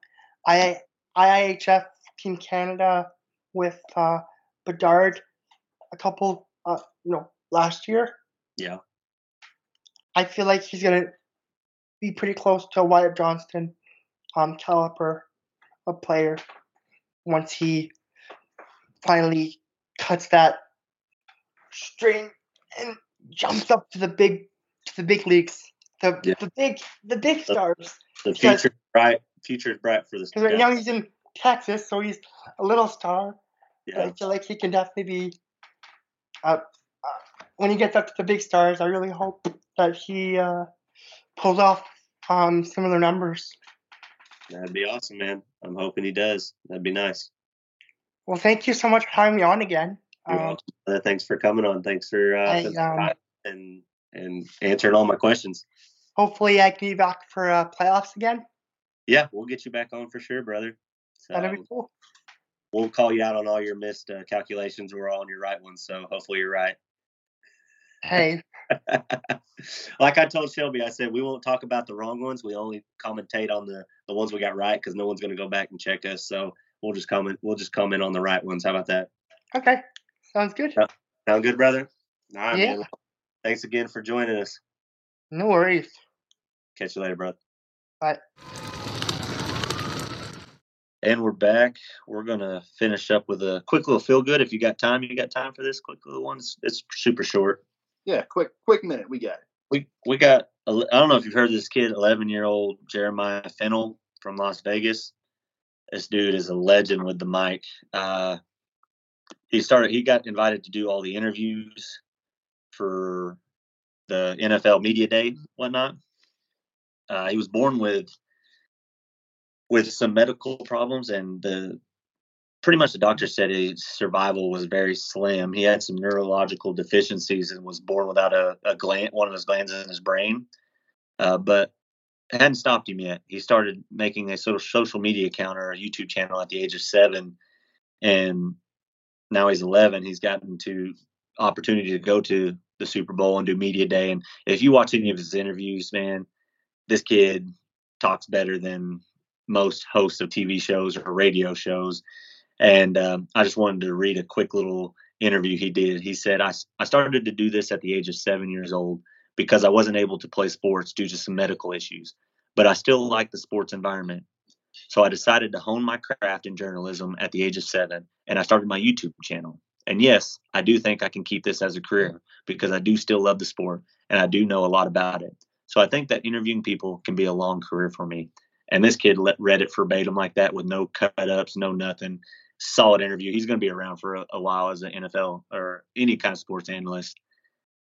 I, IIHF Team Canada with uh, Bedard a couple, uh, you know, last year. yeah. I feel like he's gonna be pretty close to Wyatt Johnston um, caliber of player once he finally cuts that string and jumps up to the big to the big leagues. The Yeah. the big the big stars. The Because- future bright. Future is bright for this. Because right now he's in Texas, so he's a little star. Yeah. I feel like he can definitely be. Uh, uh, when he gets up to the big stars, I really hope that he uh, pulls off um, similar numbers. That'd be awesome, man. I'm hoping he does. That'd be nice. Well, thank you so much for having me on again. You're Um, welcome. Uh, thanks for coming on. Thanks for uh, I, um, and and answering all my questions. hopefully, I can be back for uh, playoffs again. Yeah, we'll get you back on for sure, brother. So That'd be cool. we'll call you out on all your missed uh, calculations. We're all on your right ones, so hopefully you're right. Hey, like I told Shelby, I said we won't talk about the wrong ones. We only commentate on the the ones we got right because no one's going to go back and check us. So we'll just comment. We'll just comment on the right ones. How about that? okay, Sounds good. Yeah. Sound good, brother? All right, Yeah. man. Thanks again for joining us. No worries. Catch you later, brother. Bye. And we're back. We're gonna finish up with a quick little feel good. If you got time, you got time for this quick little one. It's, it's super short. Yeah, quick, quick minute. We got it. We we got. I don't know if you've heard of this kid, 11 year old Jeremiah Fennell from Las Vegas. This dude is a legend with the mic. Uh, he started. He got invited to do all the interviews for the NFL media day, whatnot. Uh, he was born with with some medical problems, and the pretty much the doctor said his survival was very slim. He had some neurological deficiencies and was born without a, a gland, one of his glands in his brain. Uh, but it hadn't stopped him yet. He started making a social social media account or a YouTube channel at the age of seven, and now he's 11. He's gotten to opportunity to go to the Super Bowl and do media day. And if you watch any of his interviews, man, this kid talks better than most hosts of TV shows or radio shows. And um, I just wanted to read a quick little interview he did. He said, I, I started to do this at the age of seven years old because I wasn't able to play sports due to some medical issues, but I still like the sports environment. So I decided to hone my craft in journalism at the age of seven, and I started my YouTube channel. And yes, I do think I can keep this as a career because I do still love the sport and I do know a lot about it. So I think that interviewing people can be a long career for me. And this kid read it verbatim like that with no cut ups, no nothing. Solid interview. He's going to be around for a, a while as an NFL or any kind of sports analyst.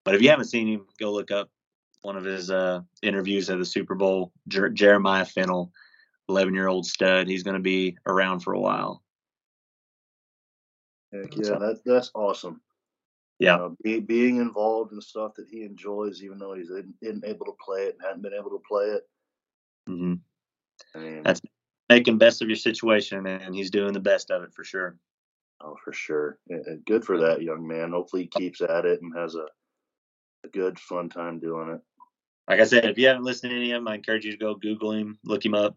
But if you haven't seen him, go look up one of his uh, interviews at the Super Bowl. Jer- Jeremiah Fennell, 11 year old stud. He's going to be around for a while. Heck yeah, that's that's awesome. Yeah. You know, be, being involved in stuff that he enjoys, even though he's isn't, isn't able to play it and hadn't been able to play it. Mm-hmm. I mean, That's making best of your situation, and he's doing the best of it for sure. oh, for sure. Yeah, yeah, Good for that young man. Hopefully, he keeps at it and has a a good, fun time doing it. Like I said, if you haven't listened to any of him, I encourage you to go Google him, look him up,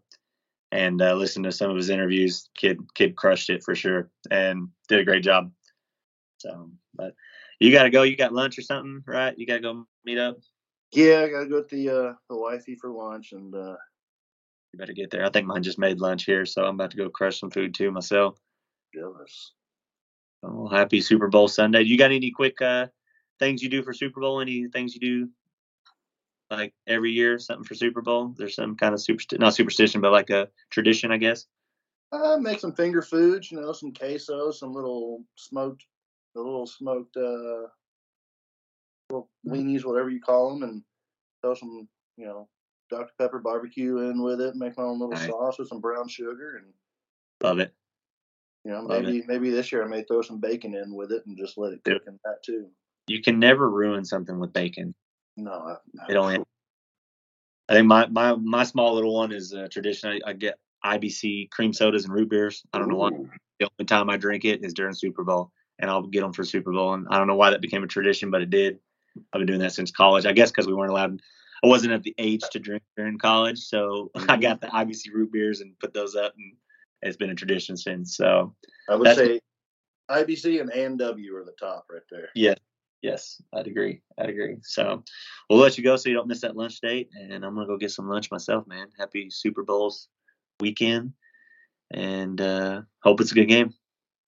and uh, listen to some of his interviews. Kid, kid crushed it for sure, and did a great job. So, but you got to go. You got lunch or something, right? You got to go meet up. Yeah, I gotta go with the uh, the wifey for lunch, and uh, You better get there. I think mine just made lunch here, so I'm about to go crush some food too myself. jealous. Oh, happy Super Bowl Sunday. You got any quick uh, things you do for Super Bowl? Any things you do like every year, something for Super Bowl? There's some kind of super, not superstition, but like a tradition, I guess. Uh, make some finger foods, you know, some queso, some little smoked, the little smoked uh, little weenies, whatever you call them, and throw some, you know, Dr Pepper barbecue in with it. Make my own little Nice. sauce with some brown sugar, and Love it. you know, Love it. maybe maybe this year I may throw some bacon in with it and just let it cook in that too. You can never ruin something with bacon. No, I. It only. I think my my my small little one is a tradition. I, I get IBC cream sodas and root beers. I don't know why. The only time I drink it is during Super Bowl, and I'll get them for Super Bowl. And I don't know why that became a tradition, but it did. I've been doing that since college. I guess because we weren't allowed. I wasn't at the age to drink during college, so I mm-hmm. got the IBC root beers and put those up, and it's been a tradition since. So I would say IBC and A&W are the top right there. Yes, I'd agree. I'd agree. So we'll let you go so you don't miss that lunch date, and I'm gonna go get some lunch myself, man. Happy Super Bowls weekend, and uh, hope it's a good game.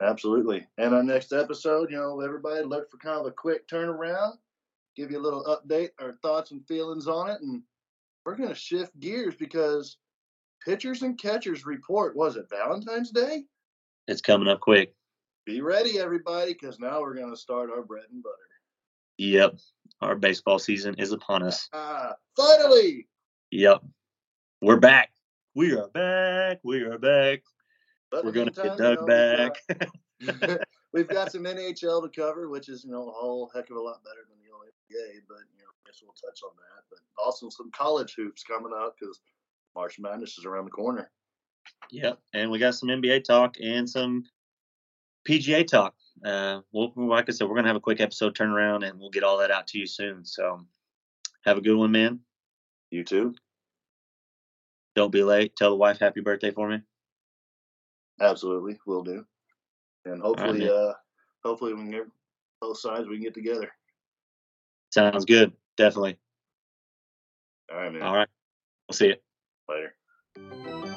Absolutely. And our next episode, you know, everybody look for kind of a quick turnaround, give you a little update, our thoughts and feelings on it, and we're gonna shift gears because pitchers and catchers report. Was it Valentine's Day? It's coming up quick. Be ready, everybody, because now we're gonna start our bread and butter. Yep, our baseball season is upon us. Ah, finally! Yep, we're back. We are back. We are back. But We're gonna get meantime, Doug you back. we've got- We've got some NHL to cover, which is you know a whole heck of a lot better than the NBA. But you know, I guess we'll touch on that. But also some college hoops coming up because March Madness is around the corner. Yep, and we got some NBA talk and some PGA talk. Uh, we'll, like I said, we're gonna have a quick episode turnaround, and we'll get all that out to you soon. So, have a good one, man. You too. Don't be late. Tell the wife happy birthday for me. Absolutely, will do. And hopefully, man. uh, hopefully we can get, both sides, we can get together. Sounds good. Definitely. All right, man. All right. We'll see you. Later.